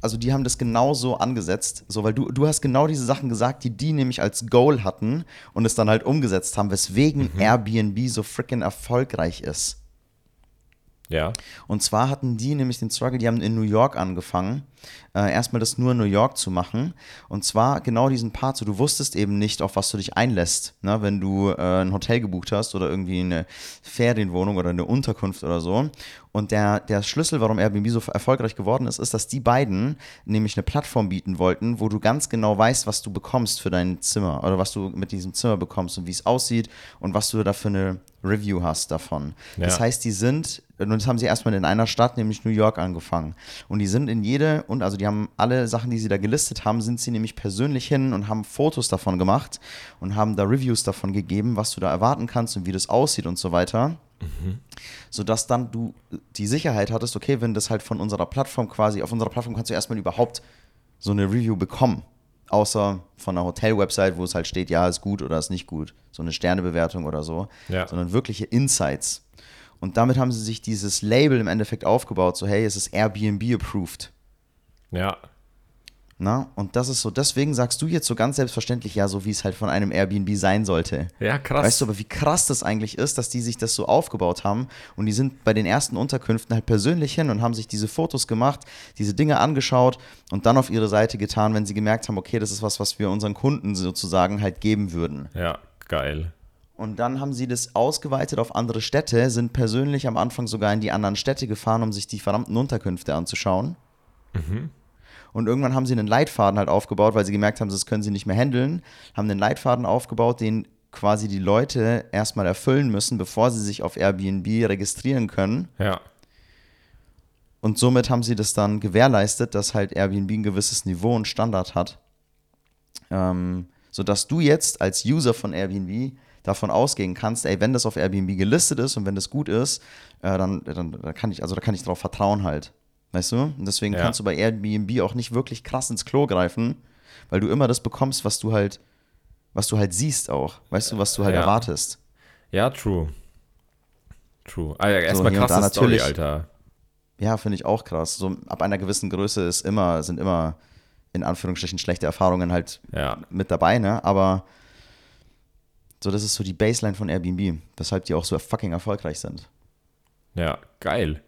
also die haben das genauso angesetzt, so, weil du, du hast genau diese Sachen gesagt, die die nämlich als Goal hatten und es dann halt umgesetzt haben, weswegen Airbnb so freaking erfolgreich ist. Ja. Und zwar hatten die nämlich den Struggle, die haben in New York angefangen, äh, erstmal das nur in New York zu machen. Und zwar genau diesen Part, so du wusstest eben nicht, auf was du dich einlässt, ne? wenn du äh, ein Hotel gebucht hast oder irgendwie eine Ferienwohnung oder eine Unterkunft oder so. Und der, der Schlüssel, warum Airbnb so erfolgreich geworden ist, ist, dass die beiden nämlich eine Plattform bieten wollten, wo du ganz genau weißt, was du bekommst für dein Zimmer oder was du mit diesem Zimmer bekommst und wie es aussieht und was du da für eine Review hast davon. Das Ja. heißt, die sind, und das haben sie erstmal in einer Stadt, nämlich New York, angefangen. Und die sind in jede, und also die haben alle Sachen, die sie da gelistet haben, sind sie nämlich persönlich hin und haben Fotos davon gemacht und haben da Reviews davon gegeben, was du da erwarten kannst und wie das aussieht und so weiter. Sodass dann du die Sicherheit hattest, okay, wenn das halt von unserer Plattform quasi, auf unserer Plattform kannst du erstmal überhaupt so eine Review bekommen. Außer von einer Hotel-Website, wo es halt steht, ja, ist gut oder ist nicht gut. So eine Sternebewertung oder so. Ja. Sondern wirkliche Insights. Und damit haben sie sich dieses Label im Endeffekt aufgebaut, so hey, es ist Airbnb approved. Ja. Na? Und das ist so, deswegen sagst du jetzt so ganz selbstverständlich, ja, so wie es halt von einem Airbnb sein sollte. Ja, krass. Weißt du aber, wie krass das eigentlich ist, dass die sich das so aufgebaut haben und die sind bei den ersten Unterkünften halt persönlich hin und haben sich diese Fotos gemacht, diese Dinge angeschaut und dann auf ihre Seite getan, wenn sie gemerkt haben, okay, das ist was, was wir unseren Kunden sozusagen halt geben würden. Ja, geil. Und dann haben sie das ausgeweitet auf andere Städte, sind persönlich am Anfang sogar in die anderen Städte gefahren, um sich die verdammten Unterkünfte anzuschauen. Und irgendwann haben sie einen Leitfaden halt aufgebaut, weil sie gemerkt haben, das können sie nicht mehr handeln, haben einen Leitfaden aufgebaut, den quasi die Leute erstmal erfüllen müssen, bevor sie sich auf Airbnb registrieren können. Ja. Und somit haben sie das dann gewährleistet, dass halt Airbnb ein gewisses Niveau und Standard hat. Ähm, sodass du jetzt als User von Airbnb davon ausgehen kannst, ey, wenn das auf Airbnb gelistet ist und wenn das gut ist, äh, dann, dann, dann kann ich, also da kann ich drauf vertrauen halt. Weißt du? Und deswegen Ja. kannst du bei Airbnb auch nicht wirklich krass ins Klo greifen, weil du immer das bekommst, was du halt, was du halt siehst auch. Weißt du, was du halt Ja. erwartest. Ja, true. True. Ah, ja, erstmal krasse da Story, natürlich- Alter. Ja, finde ich auch krass. So ab einer gewissen Größe ist immer, sind immer in Anführungsstrichen schlechte Erfahrungen halt Ja. mit dabei, ne? Aber so, das ist so die Baseline von Airbnb, weshalb die auch so fucking erfolgreich sind. Ja, geil.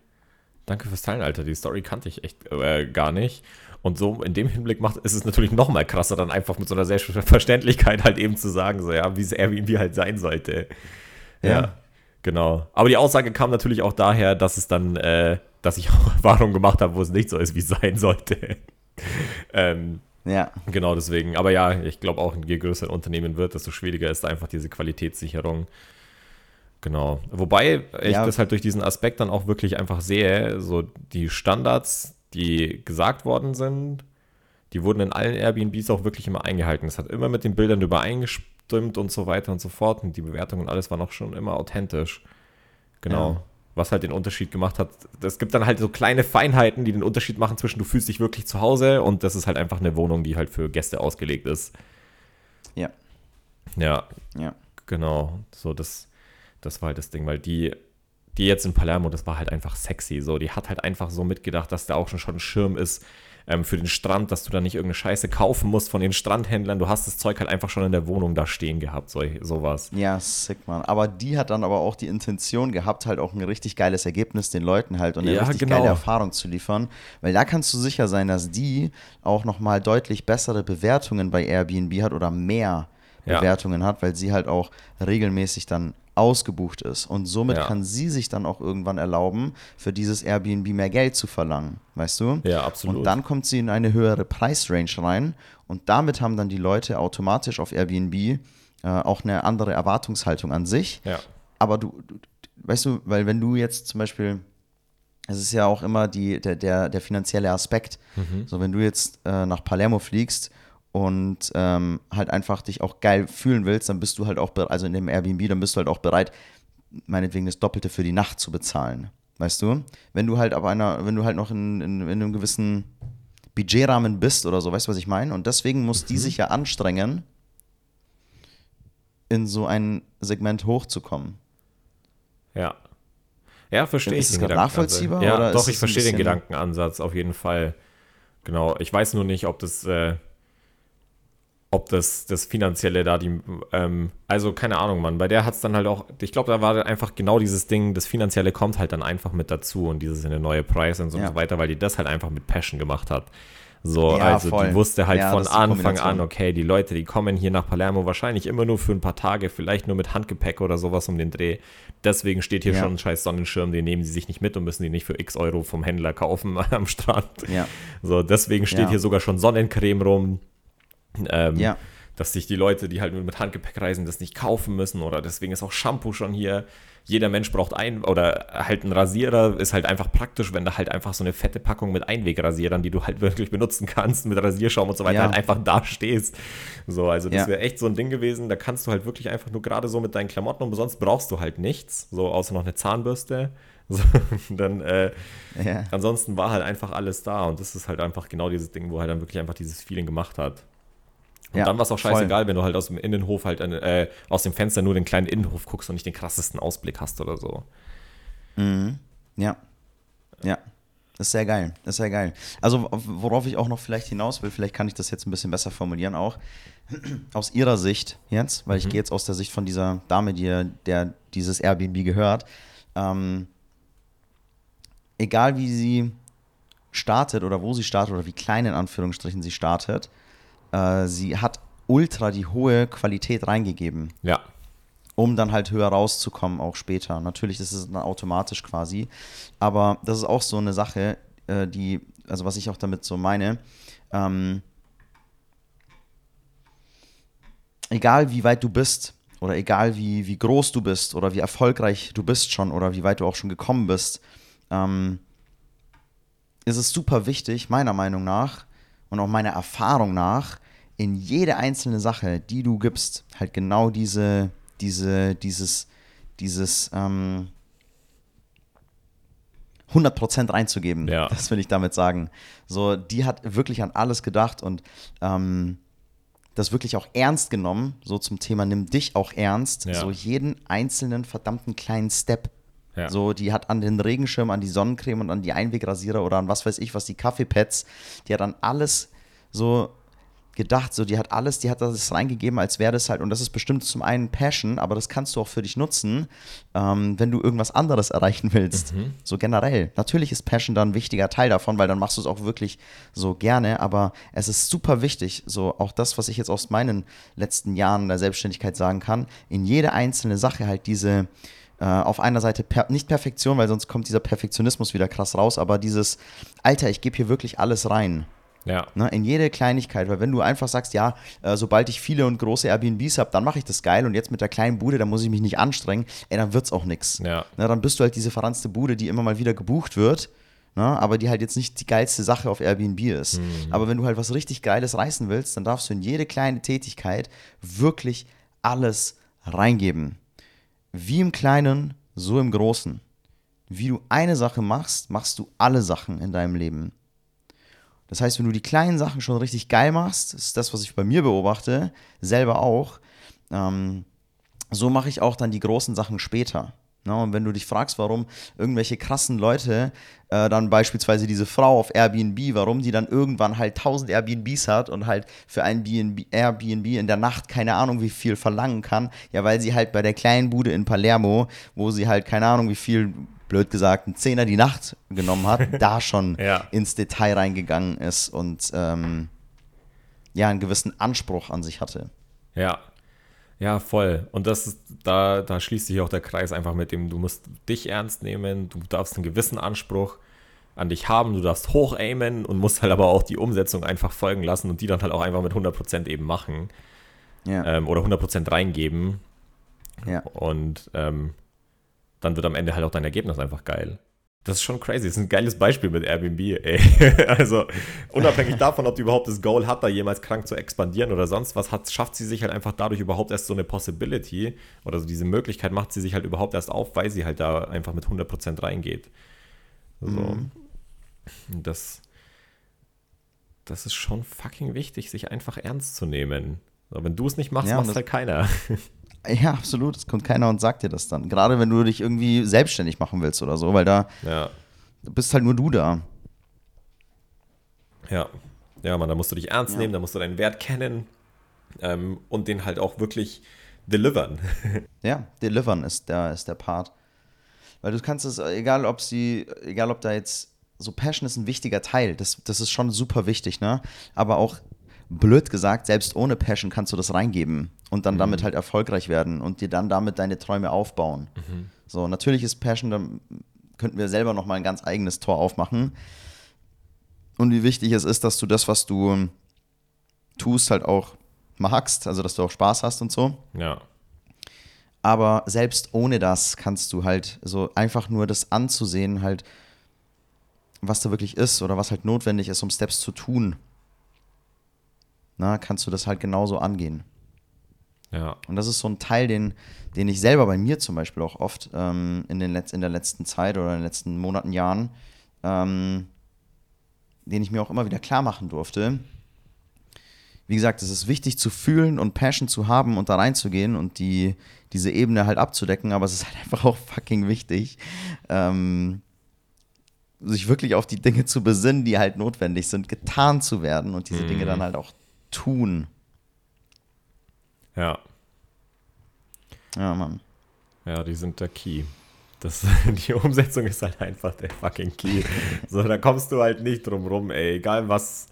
Danke fürs Teilen, Alter. Die Story kannte ich echt äh, gar nicht. Und so in dem Hinblick macht, ist es natürlich noch mal krasser, dann einfach mit so einer Selbstverständlichkeit halt eben zu sagen, so ja, wie es Airbnb halt sein sollte. Ja. Ja. Genau. Aber die Aussage kam natürlich auch daher, dass es dann, äh, dass ich auch Erfahrungen gemacht habe, wo es nicht so ist, wie es sein sollte. ähm, Ja, Genau deswegen. Aber ja, ich glaube auch, je größer ein Unternehmen wird, desto schwieriger ist einfach diese Qualitätssicherung. Genau. Wobei ich Ja. das halt durch diesen Aspekt dann auch wirklich einfach sehe, so die Standards, die gesagt worden sind, die wurden in allen Airbnbs auch wirklich immer eingehalten. Es hat immer mit den Bildern übereingestimmt und so weiter und so fort. Und die Bewertungen und alles war noch schon immer authentisch. Genau. Ja. Was halt den Unterschied gemacht hat. Es gibt dann halt so kleine Feinheiten, die den Unterschied machen zwischen du fühlst dich wirklich zu Hause und das ist halt einfach eine Wohnung, die halt für Gäste ausgelegt ist. ja, Ja, ja. genau. So, das, das war halt das Ding, weil die, die jetzt in Palermo, das war halt einfach sexy. So, die hat halt einfach so mitgedacht, dass da auch schon, schon ein Schirm ist ähm, für den Strand, dass du da nicht irgendeine Scheiße kaufen musst von den Strandhändlern. Du hast das Zeug halt einfach schon in der Wohnung da stehen gehabt, so, sowas. Ja, sick, man. Aber die hat dann aber auch die Intention gehabt, halt auch ein richtig geiles Ergebnis den Leuten halt und eine Ja, richtig genau. geile Erfahrung zu liefern. Weil da kannst du sicher sein, dass die auch nochmal deutlich bessere Bewertungen bei Airbnb hat oder mehr Ja. Bewertungen hat, weil sie halt auch regelmäßig dann ausgebucht ist. Und somit Ja. kann sie sich dann auch irgendwann erlauben, für dieses Airbnb mehr Geld zu verlangen. Weißt du? Ja, absolut. Und dann kommt sie in eine höhere Preisrange rein. Und damit haben dann die Leute automatisch auf Airbnb äh, auch eine andere Erwartungshaltung an sich. Ja. Aber du, du, weißt du, weil wenn du jetzt zum Beispiel, es ist ja auch immer die, der, der, der finanzielle Aspekt. So, wenn du jetzt äh, nach Palermo fliegst und ähm, halt einfach dich auch geil fühlen willst, dann bist du halt auch, also in dem Airbnb, dann bist du halt auch bereit, meinetwegen das Doppelte für die Nacht zu bezahlen. Weißt du? Wenn du halt aber einer, wenn du halt noch in, in, in einem gewissen Budgetrahmen bist oder so, weißt du, was ich meine? Und deswegen muss die sich ja anstrengen, in so ein Segment hochzukommen. Ja. Ja, verstehe ich. Ist Gedankenansatz. nachvollziehbar, Ja, doch, ich verstehe den Gedankenansatz auf jeden Fall. Genau. Ich weiß nur nicht, ob das, äh, ob das, das Finanzielle da die, ähm, also keine Ahnung, Mann. Bei der hat es dann halt auch, ich glaube, da war einfach genau dieses Ding, das Finanzielle kommt halt dann einfach mit dazu und dieses in der neue Preis und so, Ja. und so weiter, weil die das halt einfach mit Passion gemacht hat. So, Ja, also voll. die wusste halt Ja, von Anfang an, okay, die Leute, die kommen hier nach Palermo wahrscheinlich immer nur für ein paar Tage, vielleicht nur mit Handgepäck oder sowas um den Dreh. Deswegen steht hier Ja. schon ein scheiß Sonnenschirm, den nehmen sie sich nicht mit und müssen die nicht für x Euro vom Händler kaufen am Strand. Ja. So, deswegen steht hier sogar schon Sonnencreme rum. Ähm, Ja. Dass sich die Leute, die halt nur mit Handgepäck reisen, das nicht kaufen müssen. Oder deswegen ist auch Shampoo schon hier. Jeder Mensch braucht ein oder halt ein Rasierer ist halt einfach praktisch, wenn da halt einfach so eine fette Packung mit Einwegrasierern, die du halt wirklich benutzen kannst, mit Rasierschaum und so weiter, Ja. halt einfach da stehst. So, also das Ja. wäre echt so ein Ding gewesen. Da kannst du halt wirklich einfach nur gerade so mit deinen Klamotten und sonst brauchst du halt nichts. So, außer noch eine Zahnbürste. So, dann, äh, Ja. ansonsten war halt einfach alles da und das ist halt einfach genau dieses Ding, wo halt dann wirklich einfach dieses Feeling gemacht hat. Und Ja, dann war es auch voll. scheißegal, wenn du halt aus dem Innenhof halt äh, aus dem Fenster nur den kleinen Innenhof guckst und nicht den krassesten Ausblick hast oder so. Ja. Ja. Das ist sehr geil. Das ist sehr geil. Also, worauf ich auch noch vielleicht hinaus will, vielleicht kann ich das jetzt ein bisschen besser formulieren auch. Aus ihrer Sicht jetzt, weil ich gehe jetzt aus der Sicht von dieser Dame, die, der dieses Airbnb gehört. Ähm, egal wie sie startet oder wo sie startet oder wie klein in Anführungsstrichen sie startet, äh, sie hat ultra die hohe Qualität reingegeben Ja, um dann halt höher rauszukommen, auch später. Natürlich ist es dann automatisch quasi. Aber das ist auch so eine Sache, äh, die, also was ich auch damit so meine, ähm, egal wie weit du bist oder egal wie, wie groß du bist oder wie erfolgreich du bist schon oder wie weit du auch schon gekommen bist, ähm, ist es super wichtig, meiner Meinung nach und auch meiner Erfahrung nach, in jede einzelne Sache, die du gibst, halt genau diese, diese, dieses, dieses ähm, 100% reinzugeben. Ja. Das will ich damit sagen. So, die hat wirklich an alles gedacht und ähm, das wirklich auch ernst genommen, so zum Thema nimm dich auch ernst, Ja. so jeden einzelnen verdammten kleinen Step. Ja. So, die hat an den Regenschirm, an die Sonnencreme und an die Einwegrasierer oder an was weiß ich was, die Kaffeepads, die hat an alles so gedacht, so die hat alles, die hat das reingegeben, als wäre das halt, und das ist bestimmt zum einen Passion, aber das kannst du auch für dich nutzen, ähm, wenn du irgendwas anderes erreichen willst. So generell. Natürlich ist Passion dann ein wichtiger Teil davon, weil dann machst du es auch wirklich so gerne, aber es ist super wichtig, so auch das, was ich jetzt aus meinen letzten Jahren der Selbstständigkeit sagen kann, in jede einzelne Sache halt diese äh, auf einer Seite per nicht Perfektion, weil sonst kommt dieser Perfektionismus wieder krass raus, aber dieses, Alter, ich gebe hier wirklich alles rein. Ja, Ne, in jede Kleinigkeit, weil wenn du einfach sagst, ja, äh, sobald ich viele und große Airbnbs habe, dann mache ich das geil und jetzt mit der kleinen Bude, da muss ich mich nicht anstrengen, ey, dann wird's auch nichts. Ja. Ne, dann bist du halt diese verranzte Bude, die immer mal wieder gebucht wird, ne, aber die halt jetzt nicht die geilste Sache auf Airbnb ist. Aber wenn du halt was richtig Geiles reißen willst, dann darfst du in jede kleine Tätigkeit wirklich alles reingeben. Wie im Kleinen, so im Großen. Wie du eine Sache machst, machst du alle Sachen in deinem Leben. Das heißt, wenn du die kleinen Sachen schon richtig geil machst, das ist das, was ich bei mir beobachte, selber auch, ähm, so mache ich auch dann die großen Sachen später. Ne? Und wenn du dich fragst, warum irgendwelche krassen Leute, äh, dann beispielsweise diese Frau auf Airbnb, warum die dann irgendwann halt 1000 Airbnbs hat und halt für ein BNB, Airbnb in der Nacht keine Ahnung wie viel verlangen kann, ja, weil sie halt bei der kleinen Bude in Palermo, wo sie halt keine Ahnung wie viel, blöd gesagt, ein Zehner die Nacht genommen hat, da schon Ja. ins Detail reingegangen ist und ähm, ja, einen gewissen Anspruch an sich hatte. ja. Ja, voll. Und das ist, da, da schließt sich auch der Kreis einfach mit dem, du musst dich ernst nehmen, du darfst einen gewissen Anspruch an dich haben, du darfst hoch aimen und musst halt aber auch die Umsetzung einfach folgen lassen und die dann halt auch einfach mit 100% eben machen. Ja. Ähm, oder 100% reingeben. Ja. Und ähm, dann wird am Ende halt auch dein Ergebnis einfach geil. Das ist schon crazy. Das ist ein geiles Beispiel mit Airbnb, ey. also, unabhängig davon, ob die überhaupt das Goal hat, da jemals krank zu expandieren oder sonst was, hat, schafft sie sich halt einfach dadurch überhaupt erst so eine Possibility oder so diese Möglichkeit macht sie sich halt überhaupt erst auf, weil sie halt da einfach mit 100% reingeht. So. Mhm. Das, das ist schon fucking wichtig, sich einfach ernst zu nehmen. So, wenn du es nicht machst, ja, macht es halt keiner. Ja, absolut. Es kommt keiner und sagt dir das dann. Gerade wenn du dich irgendwie selbstständig machen willst oder so, weil da ja. bist halt nur du da. Ja. Ja, man, da musst du dich ernst ja. nehmen, da musst du deinen Wert kennen ähm, und den halt auch wirklich delivern. ja, delivern ist der, ist der Part. Weil du kannst es, egal ob sie, egal ob da jetzt so Passion ist ein wichtiger Teil, das, das ist schon super wichtig, ne? Aber auch blöd gesagt, selbst ohne Passion kannst du das reingeben und dann mhm. damit halt erfolgreich werden und dir dann damit deine Träume aufbauen. Mhm. So, natürlich ist Passion, dann könnten wir selber nochmal ein ganz eigenes Tor aufmachen. Und wie wichtig es ist, dass du das, was du tust, halt auch magst, also dass du auch Spaß hast und so. Ja. Aber selbst ohne das kannst du halt so einfach nur das anzusehen, halt, was da wirklich ist oder was halt notwendig ist, um Steps zu tun, na, kannst du das halt genauso angehen. Ja. Und das ist so ein Teil, den, den ich selber bei mir zum Beispiel auch oft ähm, in, den Letz-, in der letzten Zeit oder in den letzten Monaten, Jahren, ähm, den ich mir auch immer wieder klar machen durfte. Wie gesagt, es ist wichtig zu fühlen und Passion zu haben und da reinzugehen und die, diese Ebene halt abzudecken, aber es ist halt einfach auch fucking wichtig, ähm, sich wirklich auf die Dinge zu besinnen, die halt notwendig sind, getan zu werden und diese mhm. Dinge dann halt auch tun. Ja. Ja, Mann. Ja, die sind der Key. Das, die Umsetzung ist halt einfach der fucking Key. So, da kommst du halt nicht drum rum, ey. Egal was,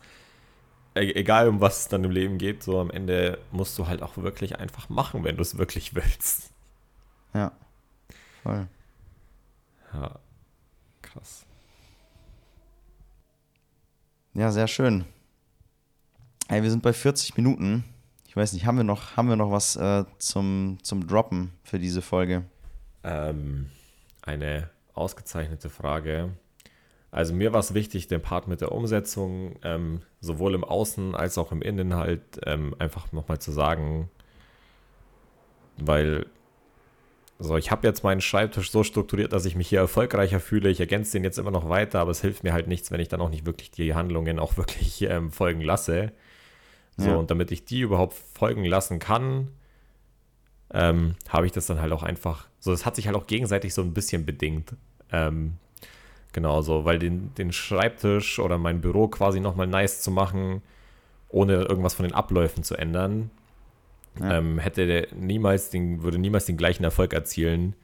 e, egal um was es dann im Leben geht, so am Ende musst du halt auch wirklich einfach machen, wenn du es wirklich willst. Ja. Voll. Ja. Krass. Ja, sehr schön. Ey, wir sind bei 40 Minuten. Weiß nicht, haben wir noch, haben wir noch was äh, zum, zum Droppen für diese Folge? Ähm, eine ausgezeichnete Frage. Also mir war es wichtig, den Part mit der Umsetzung ähm, sowohl im Außen als auch im Innen halt ähm, einfach nochmal zu sagen, weil so, ich habe jetzt meinen Schreibtisch so strukturiert, dass ich mich hier erfolgreicher fühle. Ich ergänze den jetzt immer noch weiter, aber es hilft mir halt nichts, wenn ich dann auch nicht wirklich die Handlungen auch wirklich ähm, folgen lasse. So, ja. und damit ich die überhaupt folgen lassen kann, ähm, habe ich das dann halt auch einfach, so, das hat sich halt auch gegenseitig so ein bisschen bedingt. Ähm, genau so, weil den, den Schreibtisch oder mein Büro quasi nochmal nice zu machen, ohne irgendwas von den Abläufen zu ändern, ja. ähm, hätte der niemals den, würde niemals den gleichen Erfolg erzielen,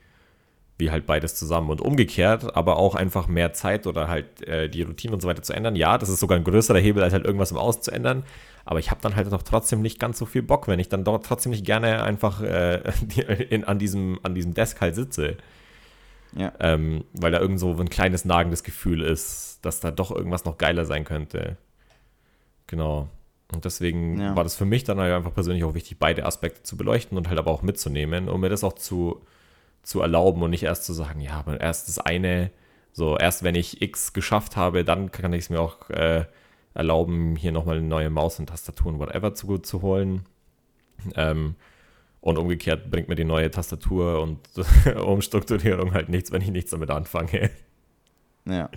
wie halt beides zusammen. Und umgekehrt, aber auch einfach mehr Zeit oder halt äh, die Routine und so weiter zu ändern. Ja, das ist sogar ein größerer Hebel, als halt irgendwas im Außen zu ändern. Aber ich habe dann halt doch trotzdem nicht ganz so viel Bock, wenn ich dann dort trotzdem nicht gerne einfach äh, in, an, diesem, an diesem Desk halt sitze. Ja. Ähm, weil da irgend so ein kleines nagendes Gefühl ist, dass da doch irgendwas noch geiler sein könnte. Genau. Und deswegen ja. war das für mich dann halt einfach persönlich auch wichtig, beide Aspekte zu beleuchten und halt aber auch mitzunehmen, um mir das auch zu, zu erlauben und nicht erst zu sagen, ja, aber erst das eine, so erst wenn ich X geschafft habe, dann kann ich es mir auch äh, erlauben, hier nochmal eine neue Maus und Tastatur und whatever zu, zu holen. Ähm, und umgekehrt bringt mir die neue Tastatur und Umstrukturierung halt nichts, wenn ich nichts damit anfange. Ja.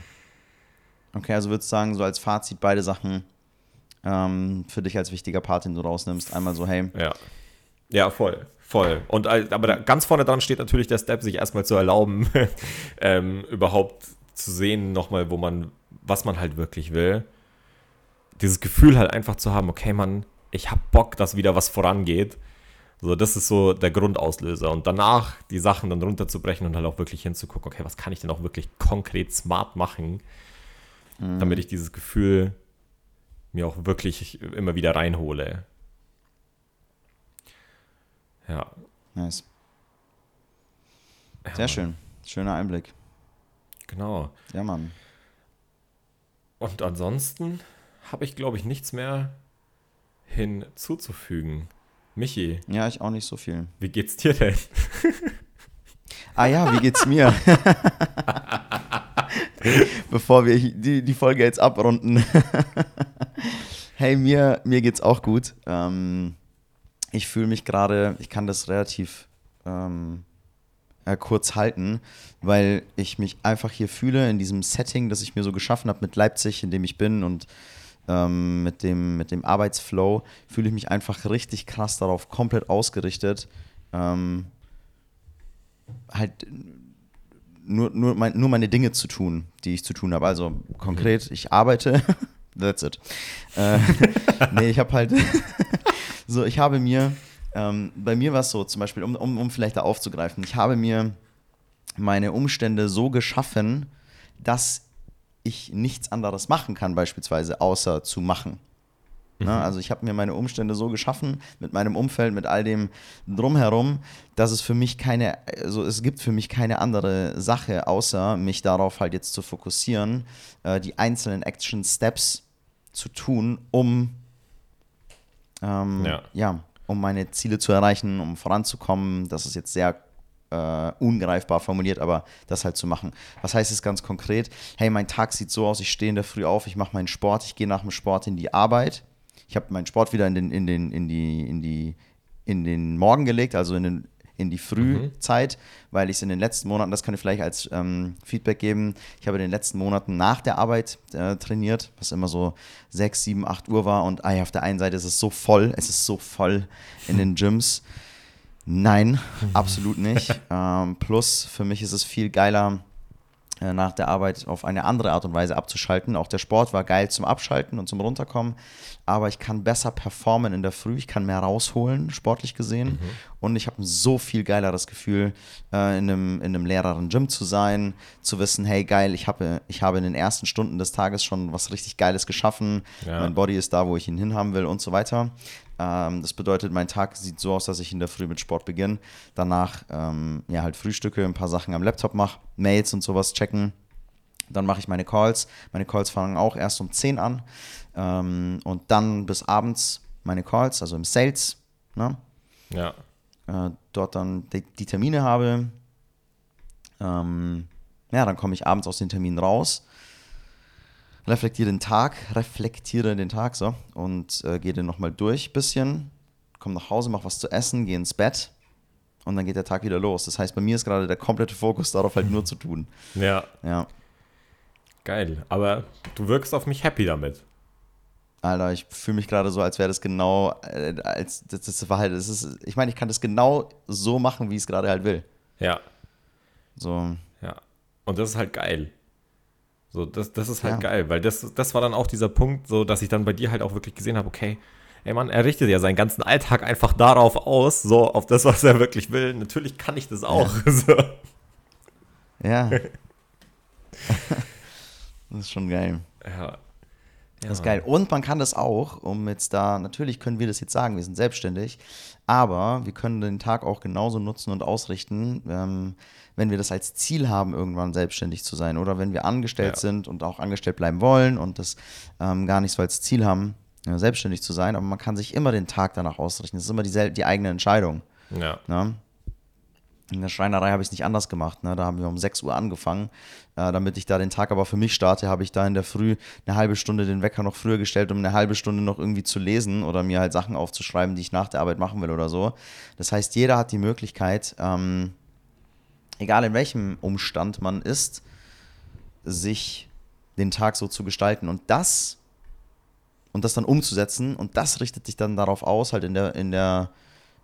Okay, also würdest du sagen, so als Fazit beide Sachen ähm, für dich als wichtiger Part, den du rausnimmst. Einmal so, hey. Ja. Ja, voll. Voll. Und aber da, ganz vorne dran steht natürlich der Step, sich erstmal zu erlauben, ähm, überhaupt zu sehen, nochmal, wo man, was man halt wirklich will dieses Gefühl halt einfach zu haben, okay, Mann, ich hab Bock, dass wieder was vorangeht. So, das ist so der Grundauslöser. Und danach die Sachen dann runterzubrechen und halt auch wirklich hinzugucken, okay, was kann ich denn auch wirklich konkret smart machen, mhm. damit ich dieses Gefühl mir auch wirklich immer wieder reinhole. Ja. Nice. ja Sehr Mann. schön. Schöner Einblick. Genau. Ja, Mann. Und ansonsten habe ich, glaube ich, nichts mehr hinzuzufügen. Michi, Ja, ich auch nicht so viel. wie geht's dir denn? Ah ja, wie geht's mir? Bevor wir die, die Folge jetzt abrunden. hey, mir, mir geht's auch gut. Ähm, ich fühle mich gerade, ich kann das relativ ähm, äh, kurz halten, weil ich mich einfach hier fühle in diesem Setting, das ich mir so geschaffen habe mit Leipzig, in dem ich bin und ähm, mit, dem, mit dem Arbeitsflow, fühle ich mich einfach richtig krass darauf komplett ausgerichtet. Ähm, halt nur, nur, mein, nur meine Dinge zu tun, die ich zu tun habe. Also konkret, ich arbeite. That's it. Äh, nee, ich habe halt so, ich habe mir, ähm, bei mir war es so, zum Beispiel, um, um, um vielleicht da aufzugreifen, ich habe mir meine Umstände so geschaffen, dass ich nichts anderes machen kann, beispielsweise, außer zu machen. Ne? Also ich habe mir meine Umstände so geschaffen, mit meinem Umfeld, mit all dem drumherum, dass es für mich keine, also es gibt für mich keine andere Sache, außer mich darauf halt jetzt zu fokussieren, äh, die einzelnen Action Steps zu tun, um ähm, Ja. ja, um meine Ziele zu erreichen, um voranzukommen. Das ist jetzt sehr äh, ungreifbar formuliert, aber das halt zu machen. Was heißt es ganz konkret? Hey, mein Tag sieht so aus, ich stehe in der Früh auf, ich mache meinen Sport, ich gehe nach dem Sport in die Arbeit. Ich habe meinen Sport wieder in den, in den, in die, in die, in den Morgen gelegt, also in den in die Frühzeit, weil ich es in den letzten Monaten, das kann ich vielleicht als ähm, Feedback geben, ich habe in den letzten Monaten nach der Arbeit äh, trainiert, was immer so 6, 7, 8 Uhr war und ah, ja, auf der einen Seite ist es so voll, es ist so voll in den Gyms. Nein, absolut nicht. ähm, plus, für mich ist es viel geiler, nach der Arbeit auf eine andere Art und Weise abzuschalten. Auch der Sport war geil zum Abschalten und zum Runterkommen, aber ich kann besser performen in der Früh, ich kann mehr rausholen, sportlich gesehen. Und ich habe ein so viel geileres Gefühl, äh, in, einem, in einem leereren Gym zu sein, zu wissen, hey geil, ich habe, ich habe in den ersten Stunden des Tages schon was richtig Geiles geschaffen, Ja. mein Body ist da, wo ich ihn hinhaben will und so weiter. Ähm, das bedeutet, mein Tag sieht so aus, dass ich in der Früh mit Sport beginne, danach ähm, ja halt Frühstücke, ein paar Sachen am Laptop mache, Mails und sowas checken. Dann mache ich meine Calls. Meine Calls fangen auch erst um 10 an. Ähm, und dann bis abends meine Calls, also im Sales. Ne? Ja. Äh, dort dann die, die Termine habe. Ähm, ja, dann komme ich abends aus den Terminen raus, reflektiere den Tag, reflektiere den Tag so und äh, gehe den nochmal durch ein bisschen, komme nach Hause, mache was zu essen, gehe ins Bett und dann geht der Tag wieder los. Das heißt, bei mir ist gerade der komplette Fokus darauf, halt nur zu tun. Ja. Ja. Geil. Aber du wirkst auf mich happy damit. Alter, ich fühle mich gerade so, als wäre das genau, äh, als das, das war halt, das ist, ich meine, ich kann das genau so machen, wie ich es gerade halt will. Ja. So, Ja. Und das ist halt geil. So, das, das ist halt Ja. geil, weil das, das war dann auch dieser Punkt, so dass ich dann bei dir halt auch wirklich gesehen habe, okay, ey Mann, er richtet ja seinen ganzen Alltag einfach darauf aus, so auf das, was er wirklich will. Natürlich kann ich das auch. So. ja. das ist schon geil. Ja. Das ist geil. Und man kann das auch, um jetzt da, natürlich können wir das jetzt sagen, wir sind selbstständig, aber wir können den Tag auch genauso nutzen und ausrichten, ähm, wenn wir das als Ziel haben, irgendwann selbstständig zu sein oder wenn wir angestellt Ja. sind und auch angestellt bleiben wollen und das ähm, gar nicht so als Ziel haben, äh, selbstständig zu sein, aber man kann sich immer den Tag danach ausrichten. Das ist immer die, die eigene Entscheidung. Ja. Ne? In der Schreinerei habe ich es nicht anders gemacht. Ne? Da haben wir um 6 Uhr angefangen. Äh, damit ich da den Tag aber für mich starte, habe ich da in der Früh eine halbe Stunde den Wecker noch früher gestellt, um eine halbe Stunde noch irgendwie zu lesen oder mir halt Sachen aufzuschreiben, die ich nach der Arbeit machen will oder so. Das heißt, jeder hat die Möglichkeit, ähm, egal in welchem Umstand man ist, sich den Tag so zu gestalten. Und das und das dann umzusetzen und das richtet dich dann darauf aus, halt in der, in der,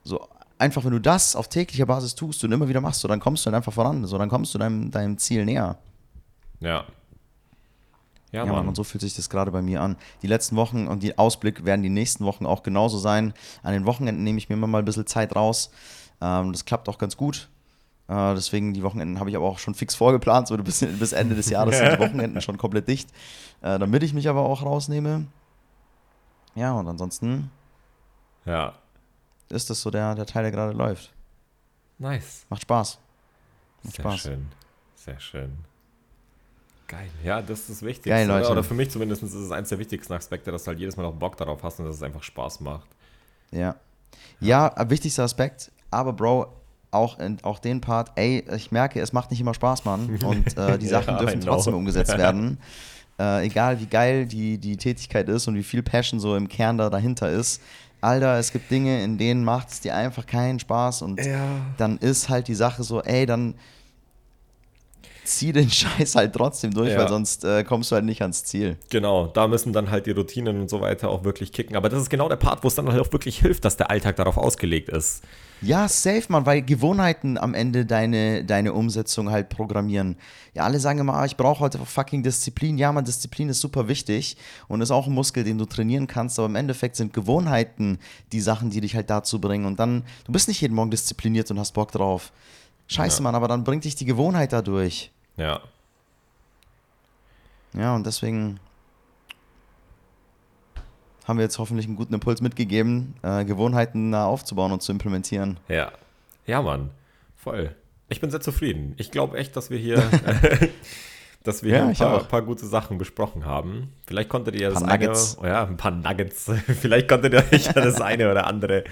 so einfach, wenn du das auf täglicher Basis tust und immer wieder machst, so dann kommst du dann einfach voran, so dann kommst du deinem, deinem Ziel näher. Ja. Ja, Ja, Mann, Mann. und so fühlt sich das gerade bei mir an. Die letzten Wochen und die Ausblick werden die nächsten Wochen auch genauso sein. An den Wochenenden nehme ich mir immer mal ein bisschen Zeit raus. Ähm, das klappt auch ganz gut. Äh, deswegen die Wochenenden habe ich aber auch schon fix vorgeplant. So bis, bis Ende des Jahres sind die Wochenenden schon komplett dicht. Äh, damit ich mich aber auch rausnehme. Ja, und ansonsten Ja. Ist das so der, der Teil, der gerade läuft. Nice. Macht Spaß. Macht Sehr Spaß. schön. Sehr schön. Geil. Ja, das ist das Wichtigste. Geil, Leute. Oder für mich zumindest ist es eins der wichtigsten Aspekte, dass du halt jedes Mal auch Bock darauf hast und dass es einfach Spaß macht. Ja. Ja, äh, wichtigster Aspekt. Aber Bro, auch, in, auch den Part, ey, ich merke, es macht nicht immer Spaß, Mann. Und äh, die Sachen Ja, dürfen trotzdem umgesetzt werden. Äh, egal wie geil die, die Tätigkeit ist und wie viel Passion so im Kern da dahinter ist. Alter, es gibt Dinge, in denen macht es dir einfach keinen Spaß und dann ist halt die Sache so, ey, dann zieh den Scheiß halt trotzdem durch, Ja. weil sonst äh, kommst du halt nicht ans Ziel. Genau, da müssen dann halt die Routinen und so weiter auch wirklich kicken. Aber das ist genau der Part, wo es dann halt auch wirklich hilft, dass der Alltag darauf ausgelegt ist. Ja, safe, man, weil Gewohnheiten am Ende deine, deine Umsetzung halt programmieren. Ja, alle sagen immer, ah, ich brauche heute fucking Disziplin. Ja, man, Disziplin ist super wichtig und ist auch ein Muskel, den du trainieren kannst, aber im Endeffekt sind Gewohnheiten die Sachen, die dich halt dazu bringen. Und dann, du bist nicht jeden Morgen diszipliniert und hast Bock drauf. Scheiße, Ja. Mann, aber dann bringt dich die Gewohnheit dadurch. Ja, Ja, und deswegen haben wir jetzt hoffentlich einen guten Impuls mitgegeben, äh, Gewohnheiten aufzubauen und zu implementieren. ja. Ja, Mann. Voll. Ich bin sehr zufrieden. Ich glaube echt, dass wir hier, dass wir Ja, hier ein paar, auch. paar gute Sachen besprochen haben. Vielleicht konntet ihr das eine, oh ja, ein paar Nuggets. Vielleicht konntet ihr euch das eine oder andere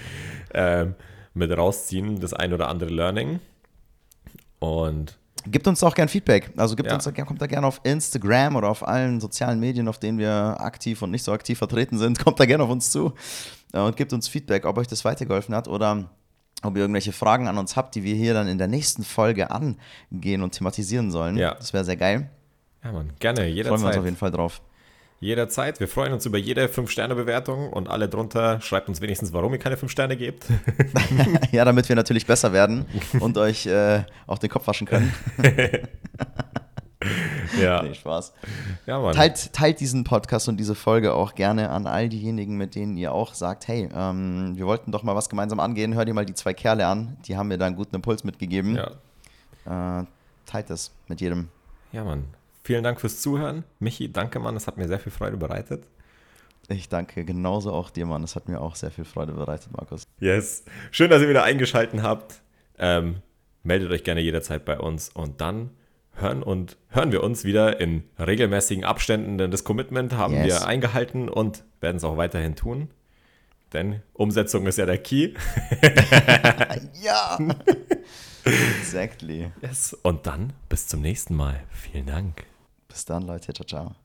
ähm, mit rausziehen, das eine oder andere Learning. Und Gibt uns auch gern Feedback. Also gibt Ja. uns, kommt da gerne auf Instagram oder auf allen sozialen Medien, auf denen wir aktiv und nicht so aktiv vertreten sind. Kommt da gerne auf uns zu äh, und gibt uns Feedback, ob euch das weitergeholfen hat oder ob ihr irgendwelche Fragen an uns habt, die wir hier dann in der nächsten Folge angehen und thematisieren sollen. Ja. Das wäre sehr geil. ja, Mann, gerne, Freuen wir uns jederzeit. auf jeden Fall drauf. Jederzeit. Wir freuen uns über jede 5-Sterne-Bewertung und alle drunter schreibt uns wenigstens, warum ihr keine 5 Sterne gebt. ja, damit wir natürlich besser werden und euch äh, auch den Kopf waschen können. ja. Nee, Spaß. ja, Mann. Teilt, teilt diesen Podcast und diese Folge auch gerne an all diejenigen, mit denen ihr auch sagt, hey, ähm, wir wollten doch mal was gemeinsam angehen. Hör dir mal die zwei Kerle an. Die haben mir da einen guten Impuls mitgegeben. Ja. Äh, teilt das mit jedem. ja, Mann. Vielen Dank fürs Zuhören. Michi, danke, Mann. Es hat mir sehr viel Freude bereitet. Ich danke genauso auch dir, Mann. Das hat mir auch sehr viel Freude bereitet, Markus. Yes. Schön, dass ihr wieder eingeschaltet habt. Ähm, meldet euch gerne jederzeit bei uns und dann hören und hören wir uns wieder in regelmäßigen Abständen, denn das Commitment haben Yes. wir eingehalten und werden es auch weiterhin tun. Denn Umsetzung ist ja der Key. Ja! exactly. Yes. Und dann bis zum nächsten Mal. Vielen Dank. Bis dann, Leute. Ciao, ciao.